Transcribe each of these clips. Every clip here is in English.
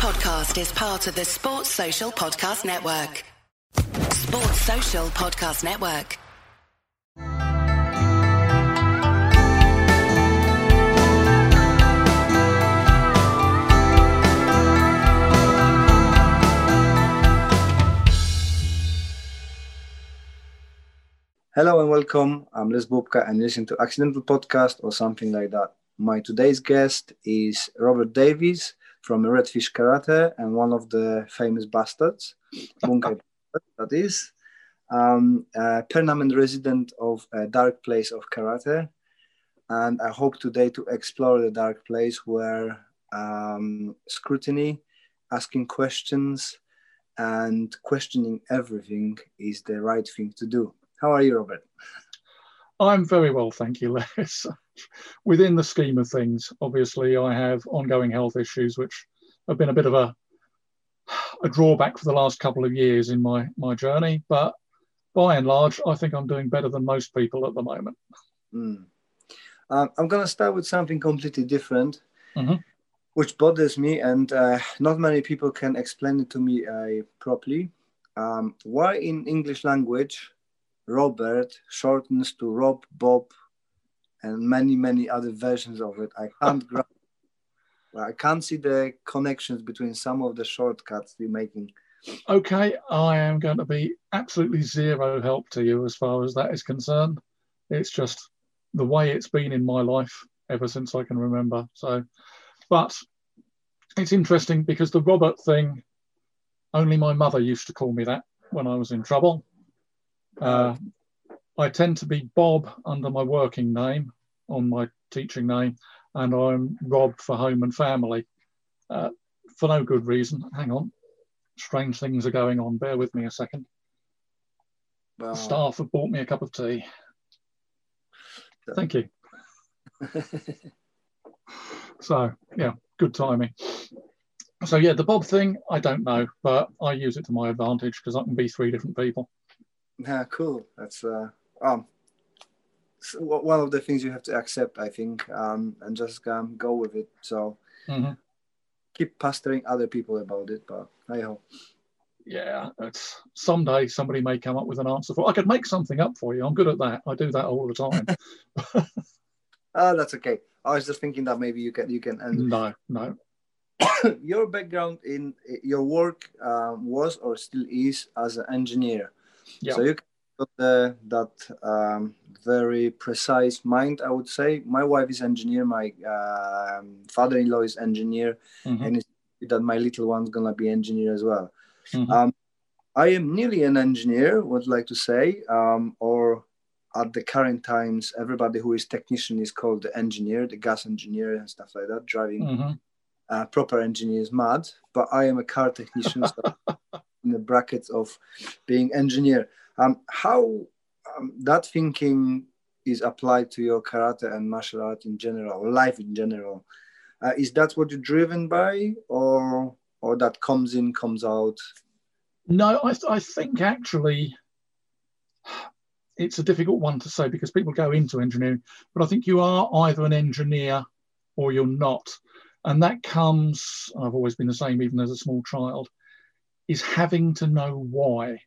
podcast is part of the Sports Social Podcast Network. Sports Social Podcast Network. Hello and welcome. I'm Les Bubka and listen to Accidental Podcast or something like that. My today's guest is Robert Davis from Red Fish Karate and one of the famous bastards, Bunkai that is, um, a permanent resident of a dark place of karate. And I hope today to explore the dark place where um, scrutiny, asking questions, and questioning everything is the right thing to do. How are you, Robert? I'm very well, thank you, Les. Within the scheme of things, obviously, I have ongoing health issues, which have been a bit of a a drawback for the last couple of years in my my journey. But by and large, I think I'm doing better than most people at the moment. Mm. Um, I'm going to start with something completely different, mm-hmm. which bothers me, and uh, not many people can explain it to me uh, properly. Um, why in English language Robert shortens to Rob, Bob, and many, many other versions of it. I can't grasp. I can't see the connections between some of the shortcuts you're making. Okay, I am going to be absolutely zero help to you as far as that is concerned. It's just the way it's been in my life ever since I can remember. So, but it's interesting because the Robert thing, only my mother used to call me that when I was in trouble. Uh, I tend to be Bob under my working name on my teaching name, and I'm Rob for home and family uh, for no good reason. Hang on, strange things are going on. Bear with me a second. The staff have bought me a cup of tea. Thank you. so, yeah, good timing. So, yeah, the Bob thing, I don't know, but I use it to my advantage because I can be three different people. Yeah, cool. That's uh, um, one of the things you have to accept, I think, um, and just um, go with it. So mm-hmm. keep pestering other people about it, but I hope. Yeah, it's someday somebody may come up with an answer for. I could make something up for you. I'm good at that. I do that all the time. oh, that's okay. I was just thinking that maybe you can you can. And no, no. your background in your work um, was or still is as an engineer. Yeah. So you got the, that um, very precise mind, I would say. My wife is engineer. My uh, father-in-law is engineer, mm-hmm. and that my little one's gonna be engineer as well. Mm-hmm. Um, I am nearly an engineer. Would like to say, um, or at the current times, everybody who is technician is called the engineer, the gas engineer, and stuff like that. Driving mm-hmm. uh, proper engineer is mad, but I am a car technician. so in the brackets of being engineer. Um, how um, that thinking is applied to your karate and martial art in general, life in general. Uh, is that what you're driven by, or or that comes in, comes out? No, I, th- I think actually it's a difficult one to say because people go into engineering, but I think you are either an engineer or you're not. And that comes, I've always been the same, even as a small child, is having to know why.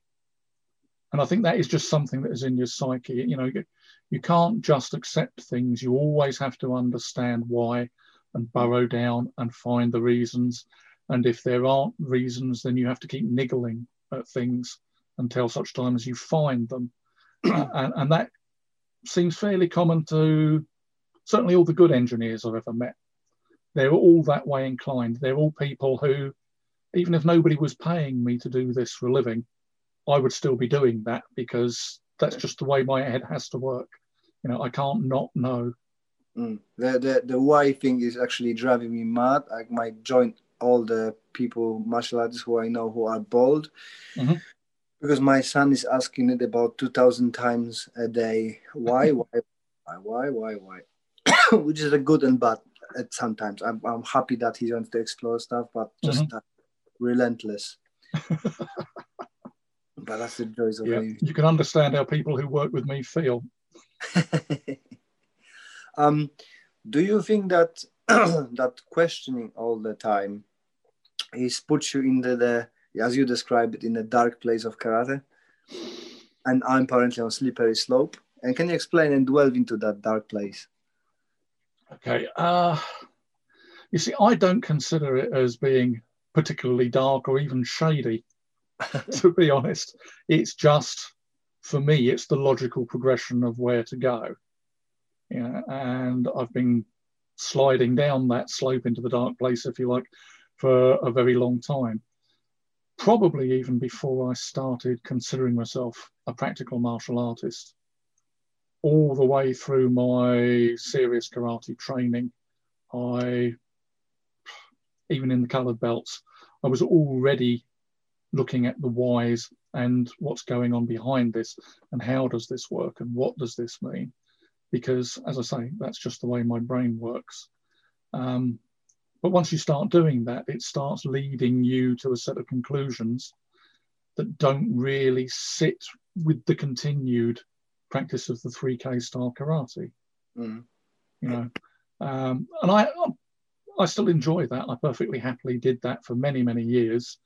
And I think that is just something that is in your psyche. You know, you, you can't just accept things. You always have to understand why and burrow down and find the reasons. And if there aren't reasons, then you have to keep niggling at things until such time as you find them. and, and that seems fairly common to certainly all the good engineers I've ever met. They're all that way inclined. They're all people who even if nobody was paying me to do this for a living, I would still be doing that because that's just the way my head has to work. You know, I can't not know. Mm. The, the the why thing is actually driving me mad. I might join all the people, martial artists who I know who are bold, mm-hmm. because my son is asking it about two thousand times a day. Why, why, why, why, why, why? Which is a good and bad at sometimes. I'm I'm happy that he wants to explore stuff, but just Mhm. uh, relentless. but that's the joys of Yeah, it. you can understand how people who work with me feel. um, do you think that that questioning all the time is put you in the, the as you described it in the dark place of karate and i'm apparently on slippery slope and can you explain and delve into that dark place okay uh you see i don't consider it as being particularly dark or even shady to be honest it's just for me it's the logical progression of where to go yeah and i've been sliding down that slope into the dark place if you like for a very long time. Probably even before I started considering myself a practical martial artist. All the way through my serious karate training, I, even in the colored belts, I was already looking at the whys and what's going on behind this and how does this work and what does this mean because as i say that's just the way my brain works um, but once you start doing that, it starts leading you to a set of conclusions that don't really sit with the continued practice of the 3K style karate. Mm. You know, um, and I, I still enjoy that. I perfectly happily did that for many, many years.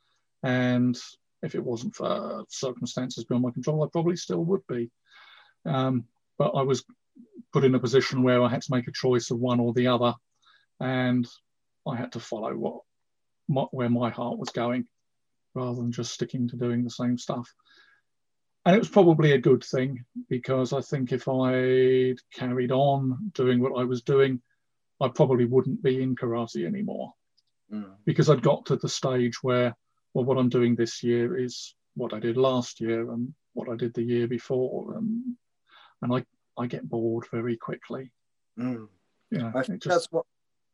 And if it wasn't for circumstances beyond my control, I probably still would be. Um, but I was put in a position where I had to make a choice of one or the other. And I had to follow what my, where my heart was going rather than just sticking to doing the same stuff. And it was probably a good thing because I think if I'd carried on doing what I was doing, I probably wouldn't be in karate anymore mm. because I'd got to the stage where, well, what I'm doing this year is what I did last year and what I did the year before. And, and I, I get bored very quickly. Mm. Yeah, I think just, that's what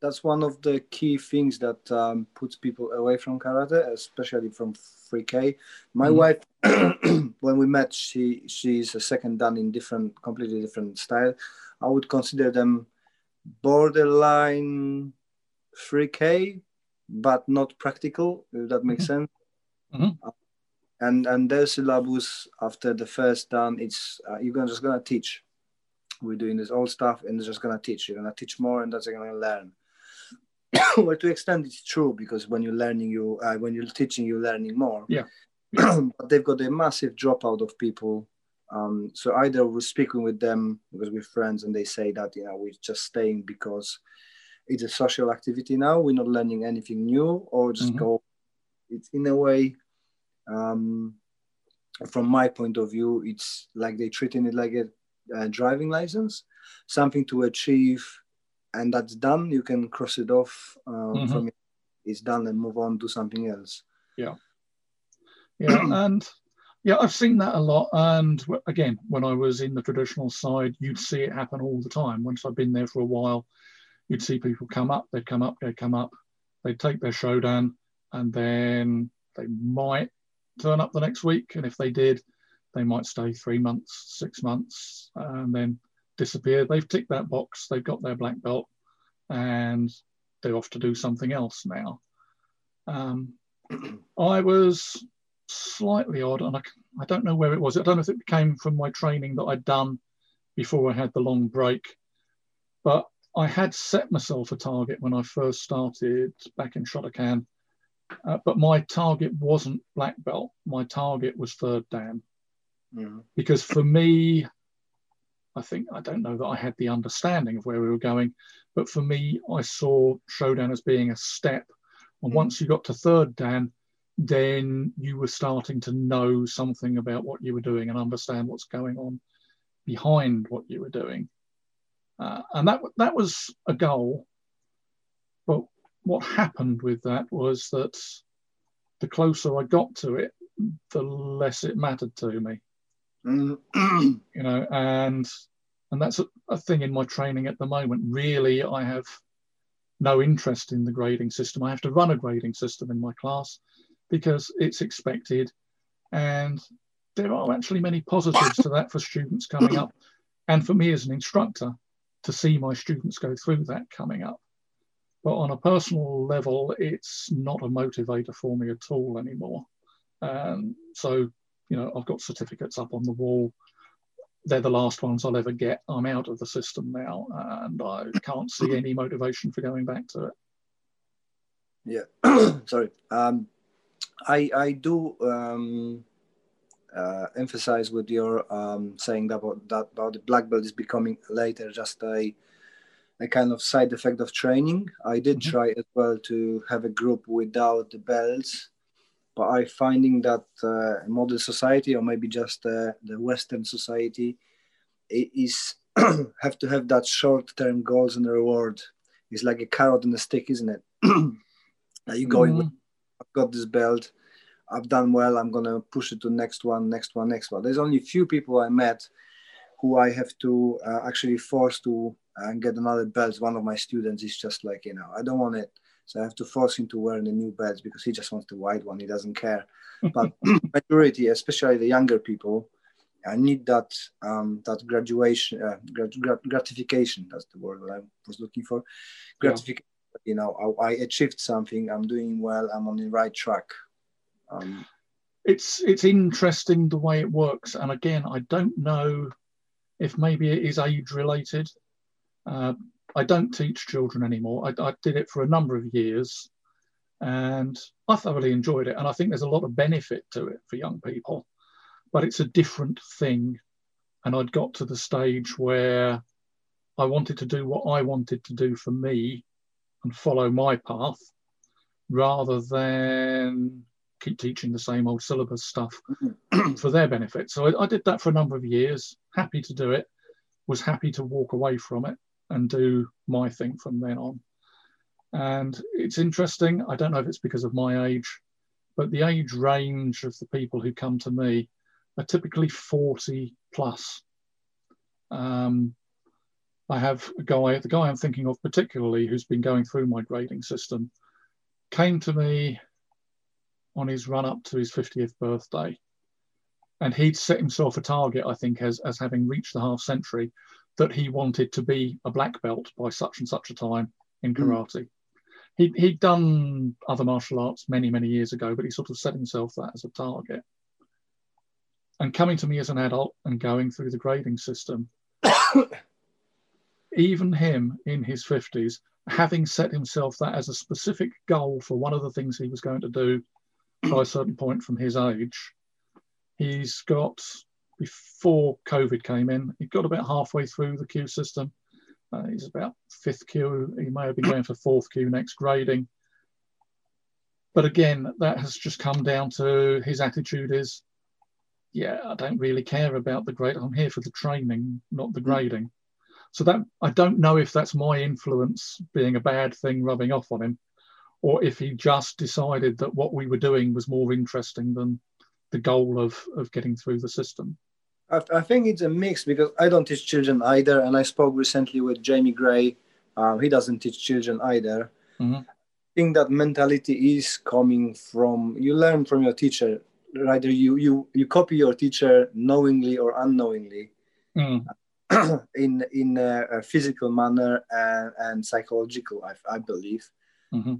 that's one of the key things that um, puts people away from karate, especially from 3K. My mm. wife, when we met, she she's a second dan in different, completely different style. I would consider them borderline 3K, but not practical. If that makes mm-hmm. sense. Mm-hmm. and and their syllabus after the first dan, it's uh, you're just gonna teach. We're doing this old stuff, and they're just gonna teach. You're gonna teach more, and that's you're gonna learn well, to extent it's true because when you're learning, you uh, when you're teaching, you're learning more. Yeah. but they've got a massive dropout of people. Um, so either we're speaking with them because we're friends, and they say that you know we're just staying because it's a social activity now. We're not learning anything new, or just mm-hmm. go. It's in a way. Um, from my point of view, it's like they're treating it like a, a driving license, something to achieve and that's done you can cross it off um, mm-hmm. from it's done and move on to something else yeah yeah and yeah i've seen that a lot and again when i was in the traditional side you'd see it happen all the time once i've been there for a while you'd see people come up they'd come up they'd come up they'd take their shodan and then they might turn up the next week and if they did they might stay three months six months and then disappear. They've ticked that box, they've got their black belt, and they're off to do something else now. Um, I was slightly odd, and I, I don't know where it was. I don't know if it came from my training that I'd done before I had the long break, but I had set myself a target when I first started back in Shotokan. Uh, but my target wasn't black belt. My target was third dan. Mm. Because for me, I think I don't know that I had the understanding of where we were going, but for me, I saw Shodan as being a step. And mm. once you got to third Dan, then you were starting to know something about what you were doing and understand what's going on behind what you were doing. Uh, and that that was a goal. But what happened with that was that the closer I got to it, the less it mattered to me. you know, and and that's a, a thing in my training at the moment. Really, I have no interest in the grading system. I have to run a grading system in my class because it's expected, and there are actually many positives to that for students coming up, and for me as an instructor to see my students go through that coming up. But on a personal level, it's not a motivator for me at all anymore. Um, so you know, I've got certificates up on the wall. They're the last ones I'll ever get. I'm out of the system now, and I can't see any motivation for going back to it. Yeah, sorry. Um, I I do um, uh, emphasize with your um, saying about that about the black belt is becoming later just a a kind of side effect of training. I did mm-hmm. try as well to have a group without the belts, but I finding that uh, modern society or maybe just uh, the Western society is have to have that short term goals and reward. It's like a carrot and a stick, isn't it? Are you going mm-hmm. I've got this belt, I've done well, I'm gonna push it to next one, next one, next one. There's only a few people I met who I have to uh, actually force to uh, get another belt. One of my students is just like, you know, I don't want it. So I have to force him to wear the new belts because he just wants the white one. He doesn't care. But majority, especially the younger people, I need that um, that graduation uh, grat- gratification. That's the word that I was looking for. Gratification. You know, I, I, achieved something. I'm doing well. I'm on the right track. Um, it's it's interesting the way it works, and again, I don't know if maybe it is age related. Uh, I don't teach children anymore. I, I did it for a number of years, and I thoroughly enjoyed it. And I think there's a lot of benefit to it for young people but it's a different thing. And I'd got to the stage where I wanted to do what I wanted to do for me and follow my path rather than keep teaching the same old syllabus stuff for their benefit. So I, I, did that for a number of years, happy to do it, was happy to walk away from it and do my thing from then on. And it's interesting, I don't know if it's because of my age, but the age range of the people who come to me are typically 40 plus. Um, I have a guy, the guy I'm thinking of particularly, who's been going through my grading system, came to me on his run up to his 50th birthday. And he'd set himself a target, I think, as, as having reached the half century, that he wanted to be a black belt by such and such a time in hmm. karate. Mm. He, he'd done other martial arts many, many years ago, but he sort of set himself that as a target and coming to me as an adult and going through the grading system, even him in his 50s, having set himself that as a specific goal for one of the things he was going to do by a certain point from his age, he's got, before COVID came in, he got about halfway through the kyu system. Uh, he's about fifth kyu. He may have been going for fourth kyu next grading. But again, that has just come down to his attitude is yeah, I don't really care about the grade. I'm here for the training, not the hmm. grading. So that I don't know if that's my influence being a bad thing rubbing off on him, or if he just decided that what we were doing was more interesting than the goal of of getting through the system. I, I think it's a mix because I don't teach children either, and I spoke recently with Jamie Gray. Um, he doesn't teach children either. Mm-hmm. I think that mentality is coming from you learn from your teacher either you you you copy your teacher knowingly or unknowingly mm. in in a, physical manner and, and psychological I, I believe mm-hmm.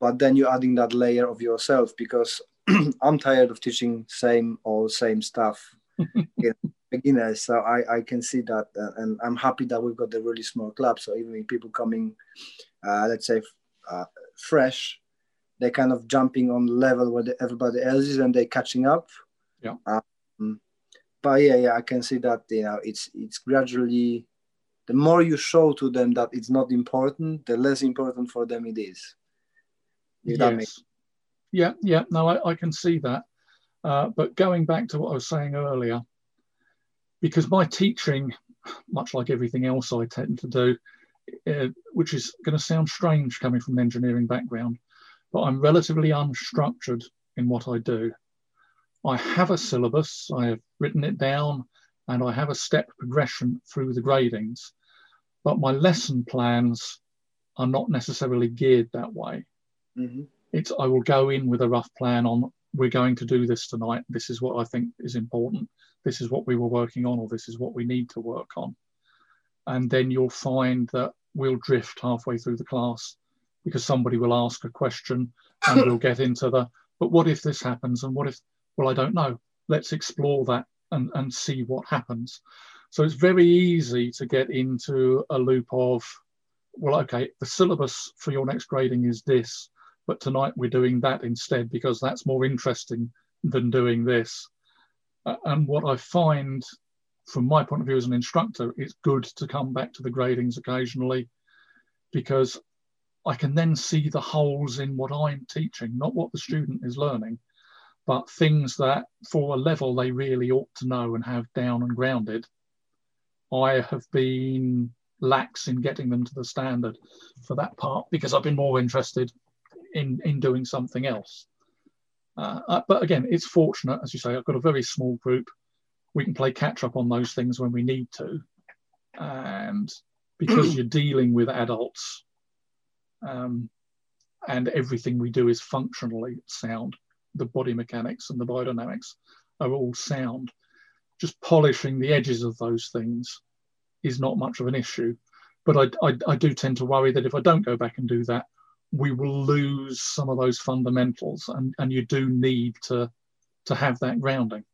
but then you're adding that layer of yourself because i'm tired of teaching same or same stuff beginners so I, I can see that uh, and i'm happy that we've got a really small club so even people coming uh, let's say uh, fresh they're kind of jumping on level where the, everybody else is and they're catching up. Yeah. But yeah, yeah, I can see that you know it's it's gradually the more you show to them that it's not important, the less important for them it is. Yes. Yeah, yeah, no, I, I can see that. Uh, but going back to what I was saying earlier, because my teaching, much like everything else I tend to do, uh, which is going to sound strange coming from an engineering background, but I'm relatively unstructured in what I do. I have a syllabus, I have written it down, and I have a step progression through the gradings, but my lesson plans are not necessarily geared that way. Mm-hmm. It's I will go in with a rough plan on we're going to do this tonight. This is what I think is important. This is what we were working on, or this is what we need to work on. And then you'll find that we'll drift halfway through the class because somebody will ask a question and we'll get into the, but what if this happens? And what if, well, I don't know. Let's explore that and, and see what happens. So it's very easy to get into a loop of, well, okay, the syllabus for your next grading is this. but tonight we're doing that instead because that's more interesting than doing this. Uh, and what I find from my point of view as an instructor, it's good to come back to the gradings occasionally because I can then see the holes in what I'm teaching, not what the student is learning, but things that for a level they really ought to know and have down and grounded. I have been lax in getting them to the standard for that part because I've been more interested in, in doing something else. Uh, uh but again, it's fortunate, as you say, I've got a very small group. We can play catch up on those things when we need to. And because you're dealing with adults um, and everything we do is functionally sound, the body mechanics and the biodynamics are all sound. Just polishing the edges of those things is not much of an issue. But I, I, I do tend to worry that if I don't go back and do that, we will lose some of those fundamentals, and, and you do need to to have that grounding.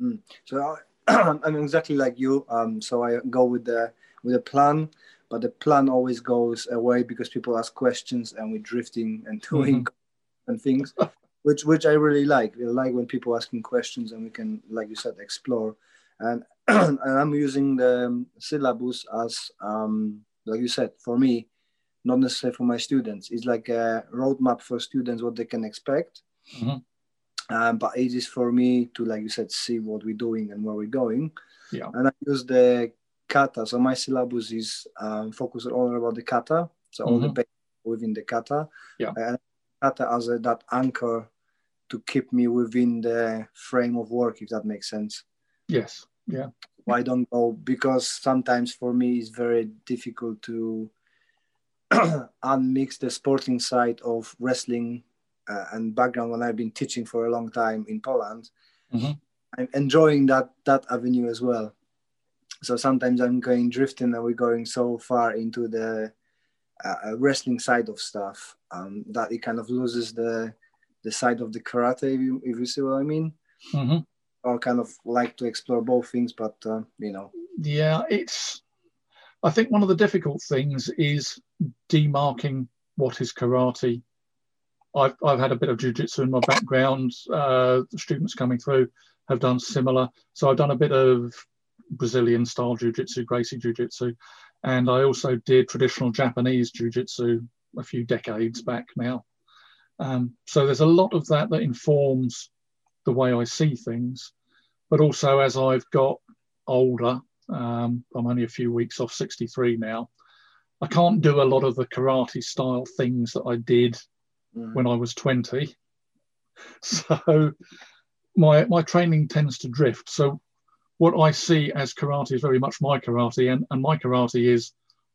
Mm. So I'm exactly like you. Um, so I go with the with a plan, but the plan always goes away because people ask questions and we're drifting and doing mm-hmm. and things, which which I really like. I like when people asking questions and we can, like you said, explore. And and I'm using the syllabus as, um, like you said, for me, not necessarily for my students. It's like a roadmap for students what they can expect. Mm-hmm. Um, but it is for me to, like you said, see what we're doing and where we're going. Yeah. And I use the kata. So my syllabus is um, focused all about the kata. So mm-hmm. all the mm-hmm. within the kata. Yeah. And kata as a, that anchor to keep me within the frame of work, if that makes sense. Yes yeah why don't go because sometimes for me it's very difficult to unmix the sporting side of wrestling uh, and background when i've been teaching for a long time in poland mm-hmm. i'm enjoying that that avenue as well so sometimes i'm going drifting and we're going so far into the uh, uh wrestling side of stuff um, that it kind of loses the the side of the karate if you, if you see what i mean mm-hmm or kind of like to explore both things, but uh, you know. Yeah, it's. I think one of the difficult things is demarking what is karate. I've, I've had a bit of jujitsu in my background. Uh, students coming through have done similar. So I've done a bit of Brazilian style jujitsu, Gracie jujitsu, and I also did traditional Japanese jujitsu a few decades back now. Um, so there's a lot of that that informs the way I see things. But also, as I've got older, um, I'm only a few weeks off 63 now. I can't do a lot of the karate style things that I did mm. when I was 20. So my my training tends to drift. So what I see as karate is very much my karate, and, and my karate is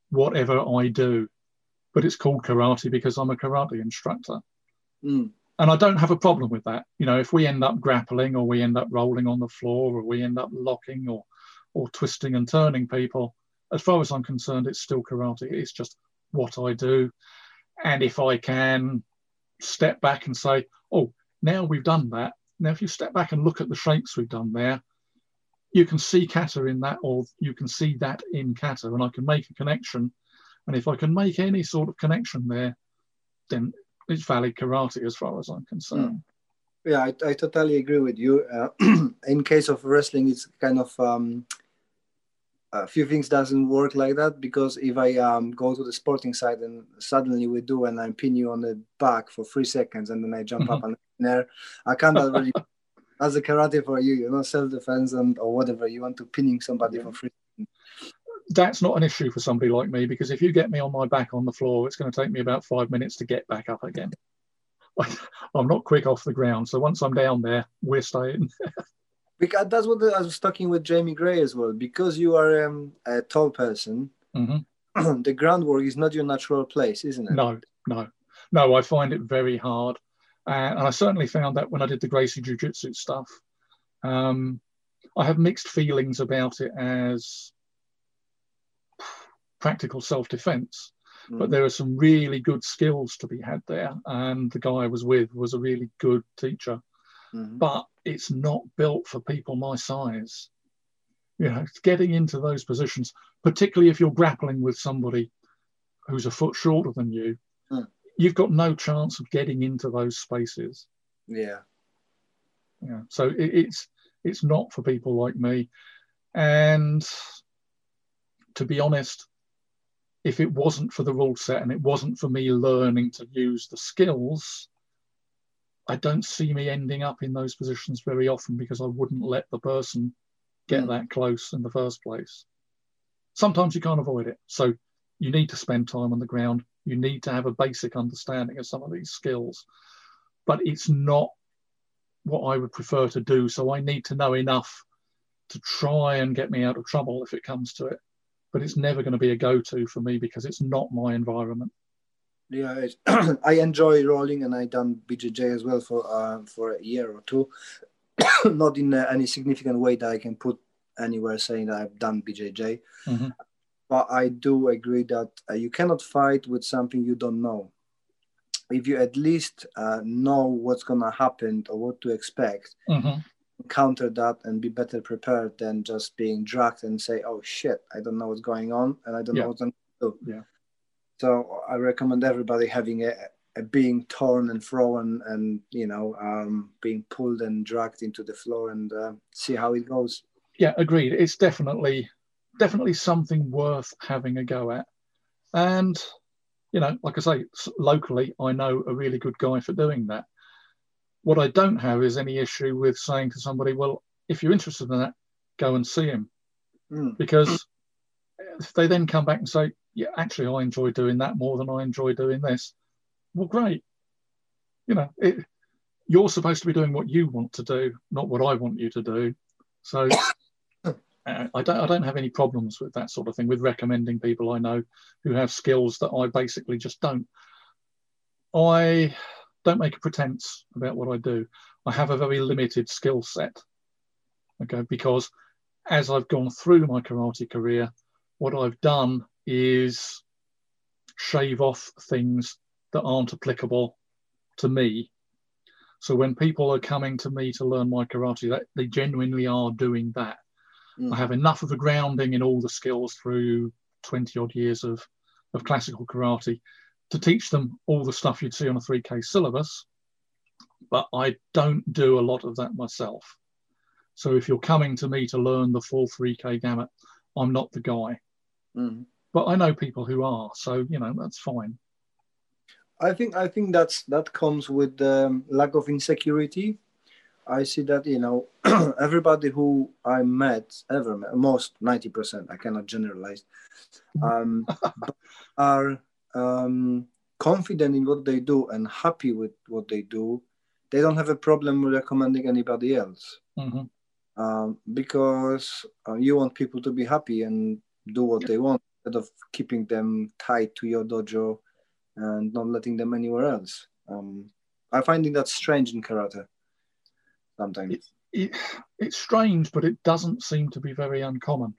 whatever I do. But it's called karate because I'm a karate instructor. Mm and I don't have a problem with that. You know, if we end up grappling or we end up rolling on the floor or we end up locking or or twisting and turning people, as far as I'm concerned, it's still karate. It's just what I do. And if I can step back and say, oh, now we've done that. Now, if you step back and look at the shapes we've done there, you can see kata in that, or you can see that in kata, and I can make a connection. And if I can make any sort of connection there, then it's valid karate as far as I'm concerned. Mm. Yeah, I, I, totally agree with you. Uh, in case of wrestling, it's kind of um, a few things doesn't work like that because if I um, go to the sporting side and suddenly we do and I pin you on the back for three seconds and then I jump mm-hmm. up and there, I can't really as a karate for you, you know, self defense and or whatever you want to pinning somebody yeah. for free that's not an issue for somebody like me because if you get me on my back on the floor, it's going to take me about five minutes to get back up again. I'm not quick off the ground, so once I'm down there, we're staying. because that's what I was talking with Jamie Gray as well. Because you are um, a tall person, mm-hmm. the groundwork is not your natural place, isn't it? No, no, no. I find it very hard, uh, and I certainly found that when I did the Gracie Jiu Jitsu stuff. Um, I have mixed feelings about it as practical self-defense mm. but there are some really good skills to be had there and the guy i was with was a really good teacher mm. but it's not built for people my size you know getting into those positions particularly if you're grappling with somebody who's a foot shorter than you mm. you've got no chance of getting into those spaces. Yeah. Yeah. So it, it's it's not for people like me. And to be honest, if it wasn't for the rule set and it wasn't for me learning to use the skills, I don't see me ending up in those positions very often because I wouldn't let the person get mm. that close in the first place. Sometimes you can't avoid it. So you need to spend time on the ground. You need to have a basic understanding of some of these skills. But it's not what I would prefer to do. So I need to know enough to try and get me out of trouble if it comes to it. But it's never going to be a go to for me because it's not my environment. Yeah, I enjoy rolling, and I done BJJ as well for uh, for a year or two. Not in uh, any significant way that I can put anywhere saying that I've done BJJ, mm-hmm. but I do agree that uh, you cannot fight with something you don't know. If you at least uh, know what's gonna happen or what to expect, mm-hmm. Counter that and be better prepared than just being dragged and say, "Oh shit, I don't know what's going on and I don't yeah. know what I'm do." Yeah so I recommend everybody having a, a being torn and thrown and you know um, being pulled and dragged into the floor and uh, see how it goes. Yeah, agreed. It's definitely definitely something worth having a go at. And you know, like I say, locally, I know a really good guy for doing that. What I don't have is any issue with saying to somebody, "Well, if you're interested in that, go and see him," mm. because if they then come back and say, yeah, actually, I enjoy doing that more than I enjoy doing this. Well, great. You know, it, you're supposed to be doing what you want to do, not what I want you to do. So uh, I don't, I don't have any problems with that sort of thing, with recommending people I know who have skills that I basically just don't. I don't make a pretense about what I do. I have a very limited skill set. Okay, because as I've gone through my karate career, what I've done is shave off things that aren't applicable to me. So when people are coming to me to learn my karate, that they genuinely are doing that. Mm. I have enough of a grounding in all the skills through 20 odd years of, of classical karate to teach them all the stuff you'd see on a 3K syllabus, but I don't do a lot of that myself. So if you're coming to me to learn the full 3K gamut, I'm not the guy. Mm but I know people who are, so you know that's fine. I think I think that's that comes with the um, lack of insecurity. I see that you know everybody who I met ever met, most ninety percent I cannot generalize, um, are um, confident in what they do and happy with what they do. They don't have a problem recommending anybody else. Mm-hmm. Um, because uh, you want people to be happy and do what they want instead of keeping them tied to your dojo and not letting them anywhere else. Um, I finding that strange in karate sometimes. It, it, it's strange, but it doesn't seem to be very uncommon.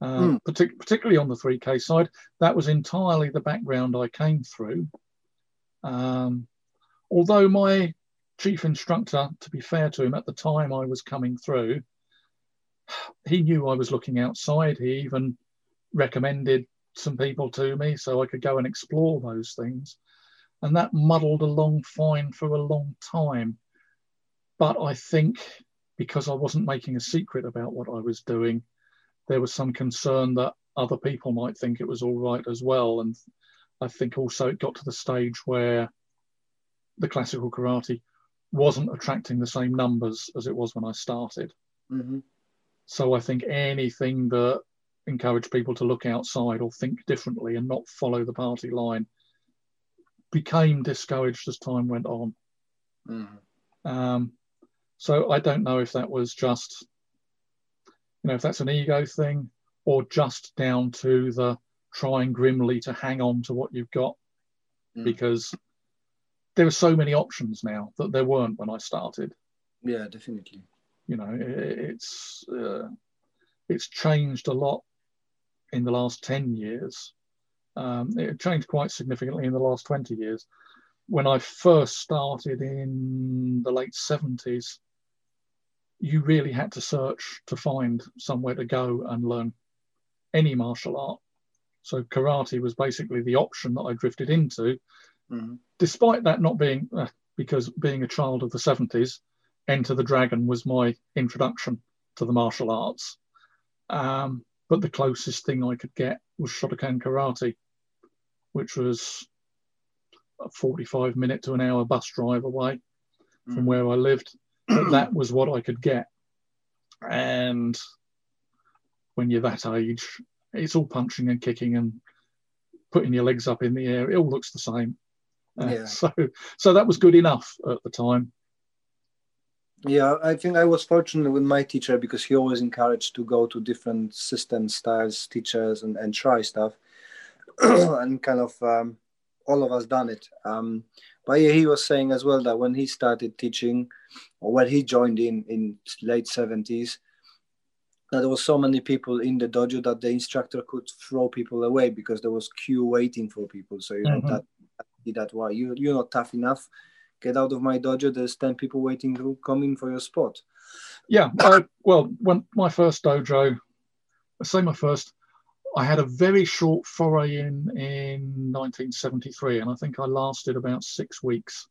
Uh, mm. partic- particularly on the 3K side, that was entirely the background I came through. Um, although my chief instructor, to be fair to him, at the time I was coming through, he knew I was looking outside. He even recommended some people to me so I could go and explore those things. And that muddled along fine for a long time. But I think because I wasn't making a secret about what I was doing, there was some concern that other people might think it was all right as well. And I think also it got to the stage where the classical karate wasn't attracting the same numbers as it was when I started. Mm-hmm. So I think anything that encourage people to look outside or think differently and not follow the party line became discouraged as time went on. Mm. Um, so I don't know if that was just, you know, if that's an ego thing or just down to the trying grimly to hang on to what you've got mm. because there are so many options now that there weren't when I started. Yeah, definitely. You know, it's uh, it's changed a lot in the last 10 years. Um, it changed quite significantly in the last 20 years. When I first started in the late 70s, you really had to search to find somewhere to go and learn any martial art. So karate was basically the option that I drifted into Mhm. Despite that not being, uh, because being a child of the 70s, Enter the Dragon was my introduction to the martial arts. Um, but the closest thing I could get was Shotokan Karate, which was a 45 minute to an hour bus drive away from Mhm. where I lived. That was what I could get. And when you're that age, it's all punching and kicking and putting your legs up in the air. It all looks the same. Uh, Yeah. So, so that was good enough at the time. Yeah, I think I was fortunate with my teacher because he always encouraged to go to different system styles, teachers, and, and try stuff. and kind of um, all of us done it. Um, but yeah, he was saying as well that when he started teaching, or when he joined in in late seventies, that there was so many people in the dojo that the instructor could throw people away because there was queue waiting for people. So you know Mhm. that that why you you're not tough enough. Get out of my dojo. There's ten people waiting to come in for your spot. Yeah. Uh, well, when my first dojo, I say my first, I had a very short foray in in 1973, and I think I lasted about six weeks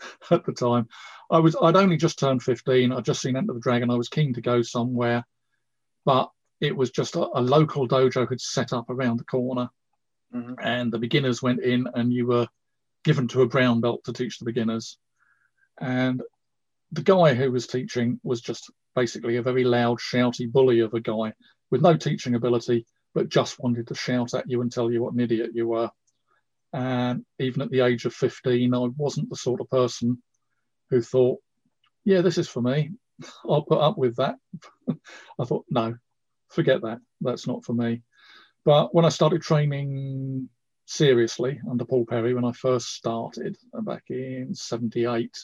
at the time. I was I'd only just turned 15. I'd just seen Enter the Dragon. I was keen to go somewhere, but it was just a, a local dojo had set up around the corner, Mhm. and the beginners went in, and you were given to a brown belt to teach the beginners, and the guy who was teaching was just basically a very loud, shouty bully of a guy with no teaching ability, but just wanted to shout at you and tell you what an idiot you were. And even at the age of 15, I wasn't the sort of person who thought, yeah, this is for me. I'll put up with that. I thought, no, forget that. That's not for me. But when I started training seriously under Paul Perry, when I first started back in 78,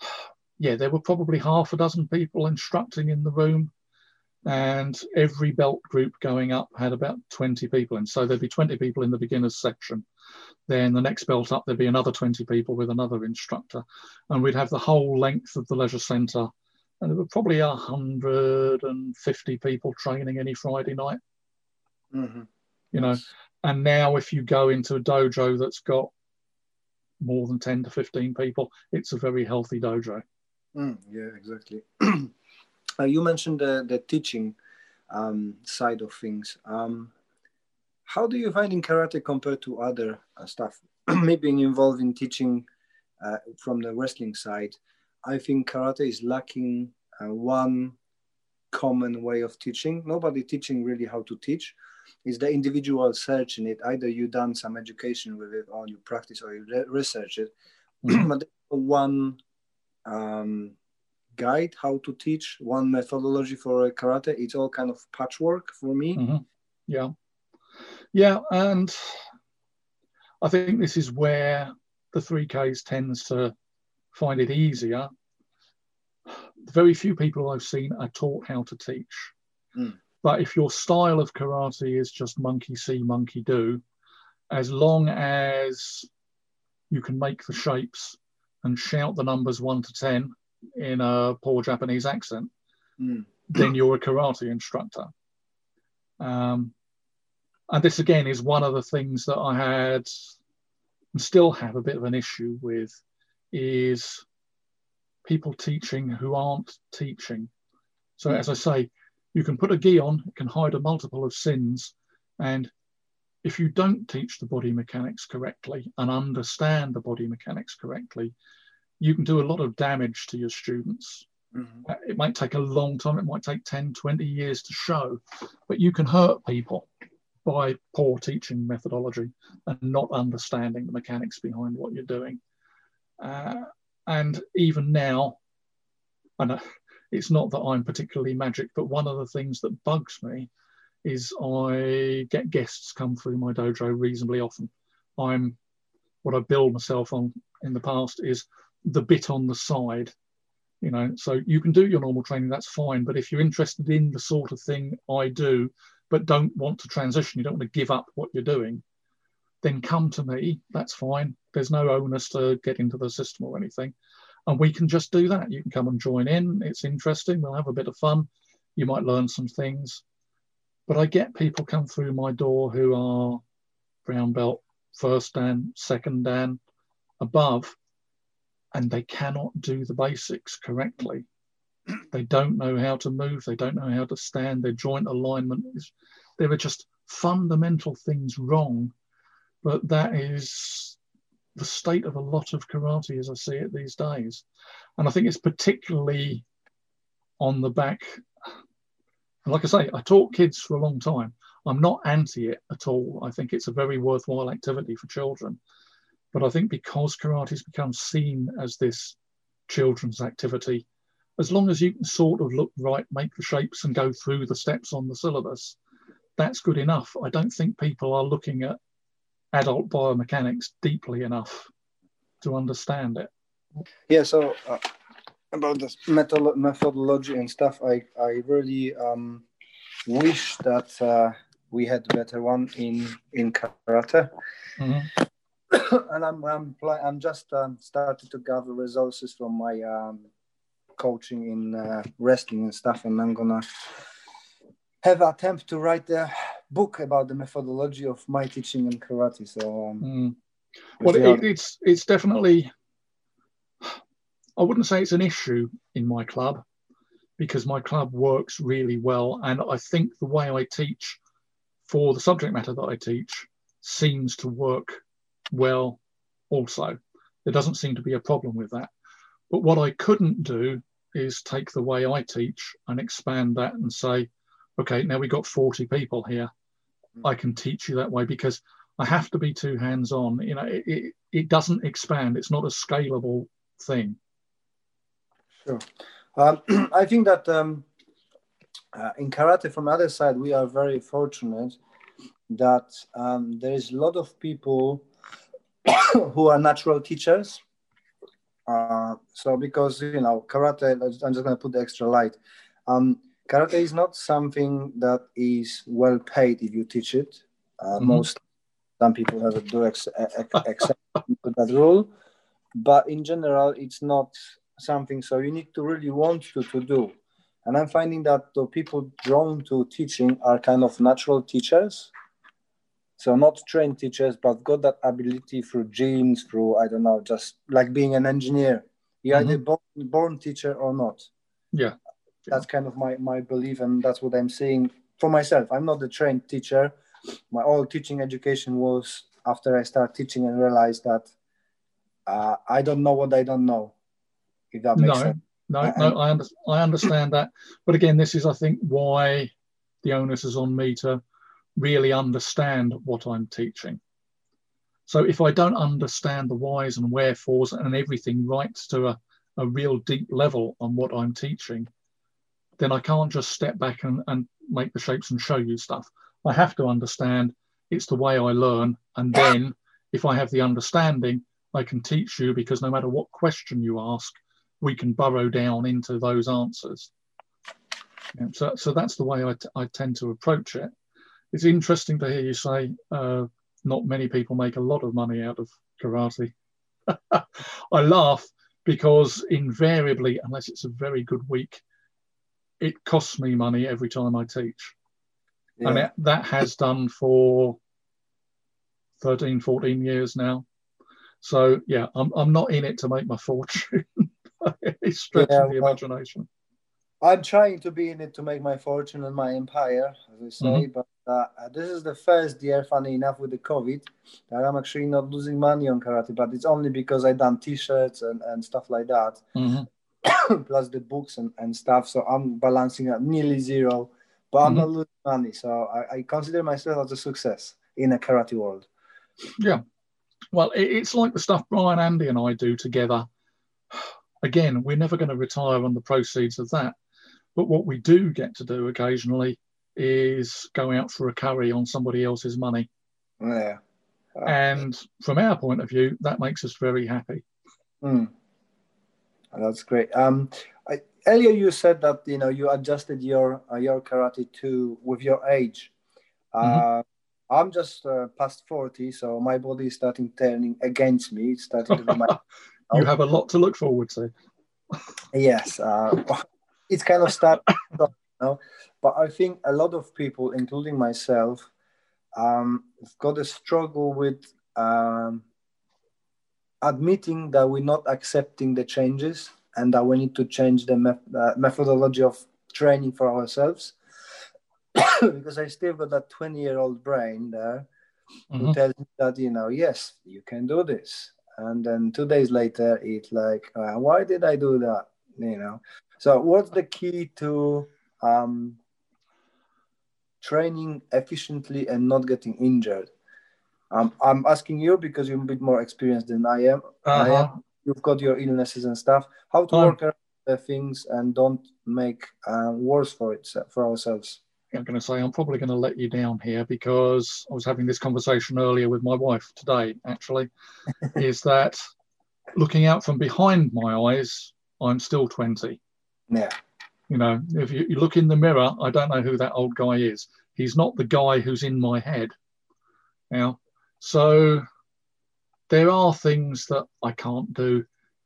yeah, there were probably half a dozen people instructing in the room, and every belt group going up had about 20 people. And so there'd be 20 people in the beginners section. Then the next belt up, there'd be another 20 people with another instructor. And we'd have the whole length of the leisure centre. And there were probably 150 people training any Friday night, Mhm. you know. And now, if you go into a dojo that's got more than 10 to 15 people, it's a very healthy dojo. Mm, yeah, exactly. uh, you mentioned the, the teaching um, side of things. Um, how do you find in karate compared to other uh, stuff? Maybe involved in teaching uh, from the wrestling side. I think karate is lacking uh, one common way of teaching. Nobody teaching really how to teach. Is the individual search in it. Either you done some education with it, or you practice, or you re- research it. Mhm. but one um, guide how to teach one methodology for karate it's all kind of patchwork for me Mhm. Yeah. Yeah. And I think this is where the 3Ks tends to find it easier. Very few people I've seen are taught how to teach. Mm. But if your style of karate is just monkey see, monkey do, as long as you can make the shapes and shout the numbers one to 10 in a poor Japanese accent, Mm. then you're a karate instructor. Um, and this again is one of the things that I had and still have a bit of an issue with is people teaching who aren't teaching. So Mm. as I say, you can put a gi on, it can hide a multiple of sins, and if you don't teach the body mechanics correctly and understand the body mechanics correctly, you can do a lot of damage to your students. Mhm. Uh, It might take a long time, it might take 10, 20 years to show, but you can hurt people by poor teaching methodology and not understanding the mechanics behind what you're doing. Uh, and even now, I know it's not that I'm particularly magic, but one of the things that bugs me is I get guests come through my dojo reasonably often. I'm what I build myself on in the past is the bit on the side. You know, so you can do your normal training, that's fine. But if you're interested in the sort of thing I do, but don't want to transition, you don't want to give up what you're doing, then come to me. That's fine. There's no onus to get into the system or anything. And we can just do that. You can come and join in. It's interesting. We'll have a bit of fun. You might learn some things. But I get people come through my door who are brown belt, first dan, second dan, above, and they cannot do the basics correctly. They don't know how to move. They don't know how to stand. Their joint alignment is, there are just fundamental things wrong. But that is the state of a lot of karate as I see it these days. And I think it's particularly on the back. Like I say, I taught kids for a long time. I'm not anti it at all. I think it's a very worthwhile activity for children. But I think because karate has become seen as this children's activity, as long as you can sort of look right, make the shapes and go through the steps on the syllabus, that's good enough. I don't think people are looking at adult biomechanics deeply enough to understand it. Yeah, so uh, about this method- methodology and stuff, I, I really um, wish that uh, we had a better one in, in karate. Mm-hmm. and I'm I'm, I'm just um, started to gather resources from my um, coaching in uh, wrestling and stuff, and I'm gonna have an attempt to write a book about the methodology of my teaching in karate. So, um, mm. well, it, it's it's definitely. I wouldn't say it's an issue in my club because my club works really well, and I think the way I teach for the subject matter that I teach seems to work well also. There doesn't seem to be a problem with that. But what I couldn't do is take the way I teach and expand that and say, okay, now we've got 40 people here. I can teach you that way because I have to be too hands on. You know, it, it, it, doesn't expand, it's not a scalable thing. Sure. Um, I think that um, uh, in karate, from the other side, we are very fortunate that um, there is a lot of people who are natural teachers. Uh, so because you know karate, I'm just going to put the extra light. Um, karate is not something that is well paid if you teach it. Uh, mm-hmm. Most some people have a do ex- accept that rule, but in general, it's not something. So you need to really want to to do. And I'm finding that the people drawn to teaching are kind of natural teachers so not trained teachers, but got that ability through genes, through I don't know, just like being an engineer. You're mm-hmm. either born, born teacher or not. Yeah. That's kind of my, my belief, and that's what I'm seeing for myself. I'm not a trained teacher. My all teaching education was after I started teaching and realized that uh, I don't know what I don't know. If that makes no, sense. No, and, no, I, under, I understand that. But again, this is, I think, why the onus is on me to really understand what I'm teaching. So if I don't understand the whys and wherefores and everything right to a, a real deep level on what I'm teaching, then I can't just step back and, and make the shapes and show you stuff. I have to understand it's the way I learn. And then if I have the understanding, I can teach you because no matter what question you ask, we can burrow down into those answers. Yeah, so, so that's the way I, I tend to approach it it's interesting to hear you say uh, not many people make a lot of money out of karate. I laugh because invariably, unless it's a very good week, it costs me money every time I teach. Yeah. And it, that has done for 13, 14 years now. So, yeah, I'm, I'm not in it to make my fortune. it's stretching yeah, the imagination. I'm trying to be in it to make my fortune and my empire, as I say, mm-hmm. but uh, this is the first year, funny enough, with the COVID, that I'm actually not losing money on karate, but it's only because I done t-shirts and, and stuff like that, mm-hmm. plus the books and, and stuff. So I'm balancing at nearly zero, but I'm mm-hmm. not losing money. So I, I, consider myself as a success in a karate world. Yeah. Well, it, it's like the stuff Brian, Andy, and I do together. Again, we're never going to retire on the proceeds of that. But what we do get to do occasionally is go out for a curry on somebody else's money. Yeah. And from our point of view, that makes us very happy. Mm. That's great. Um, I, earlier you said that you know you adjusted your uh, your karate to with your age. Uh, mm-hmm. I'm just uh, past forty, so my body is starting turning against me. It's starting to be my. you have a lot to look forward to. yes, uh, it's kind of start. you know? But I think a lot of people, including myself, um, got a struggle with um, admitting that we're not accepting the changes and that we need to change the me- uh, methodology of training for ourselves. because I still got that 20 year old brain there mm-hmm. who tells me that, you know, yes, you can do this. And then two days later, it's like, uh, why did I do that? You know, so what's the key to um, training efficiently and not getting injured? Um, I'm asking you because you're a bit more experienced than I am. Uh-huh. I am. You've got your illnesses and stuff. How to um, work around the things and don't make uh, worse for it for ourselves. I'm going to say I'm probably going to let you down here because I was having this conversation earlier with my wife today. Actually, is that looking out from behind my eyes, I'm still 20. Yeah. You know, if you, you look in the mirror, I don't know who that old guy is. He's not the guy who's in my head. Now, so there are things that I can't do.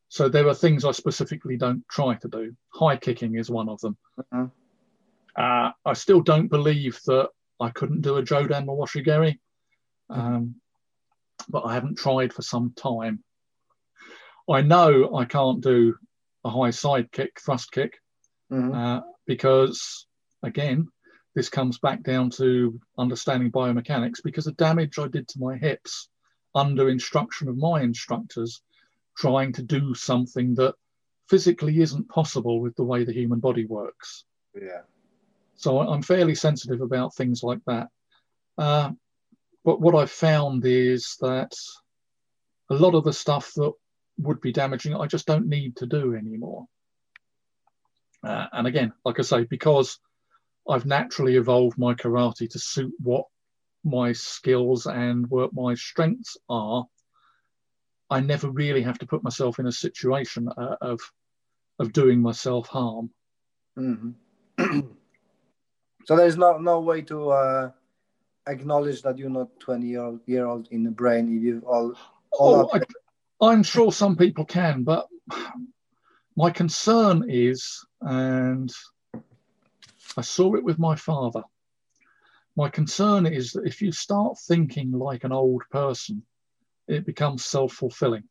So there are things I specifically don't try to do. High kicking is one of them. Mm-hmm. Uh, I still don't believe that I couldn't do a Jodan Mawashigeri, um, but I haven't tried for some time. I know I can't do a high side kick, thrust kick, mm-hmm. uh, because again, this comes back down to understanding biomechanics because the damage I did to my hips under instruction of my instructors, trying to do something that physically isn't possible with the way the human body works. Yeah. So I'm fairly sensitive about things like that. Uh, but what I've found is that a lot of the stuff that would be damaging, I just don't need to do anymore. Uh, and again, like I say, because I've naturally evolved my karate to suit what my skills and what my strengths are, I never really have to put myself in a situation uh, of of doing myself harm. Mm-hmm. so there's no no way to uh, acknowledge that you're not 20 year, old year old in the brain if you all. all oh, I, I'm sure some people can, but my concern is, and I saw it with my father. My concern is that if you start thinking like an old person, it becomes self fulfilling.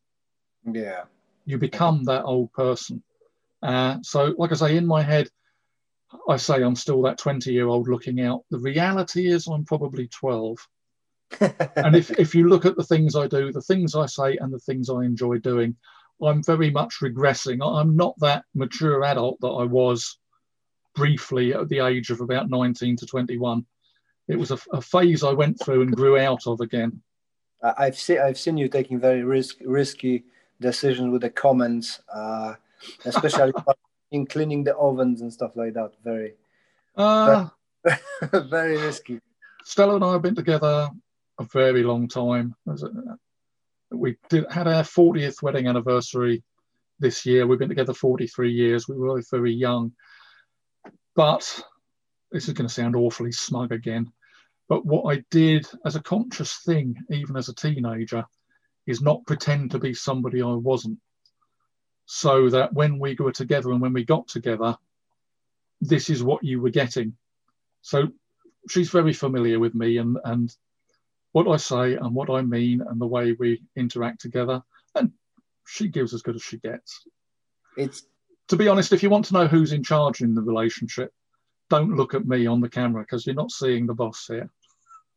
Yeah. You become that old person. Uh, so, like I say, in my head, I say I'm still that 20 year old looking out. The reality is I'm probably 12. And if, if you look at the things I do, the things I say, and the things I enjoy doing, I'm very much regressing. I'm not that mature adult that I was briefly at the age of about 19 to 21. It was a, a phase I went through and grew out of again. I've seen I've seen you taking very risk, risky decisions with the comments, uh, especially in cleaning the ovens and stuff like that. Very, uh, very, very risky. Stella and I have been together a very long time. Uh, we did had our 40th wedding anniversary this year. We've been together 43 years. We were both very young. But this is going to sound awfully smug again. But what I did as a conscious thing, even as a teenager, is not pretend to be somebody I wasn't. So that when we were together and when we got together, this is what you were getting. So she's very familiar with me and, and what I say and what I mean and the way we interact together. And she gives as good as she gets. It's to be honest, if you want to know who's in charge in the relationship, don't look at me on the camera because you're not seeing the boss here.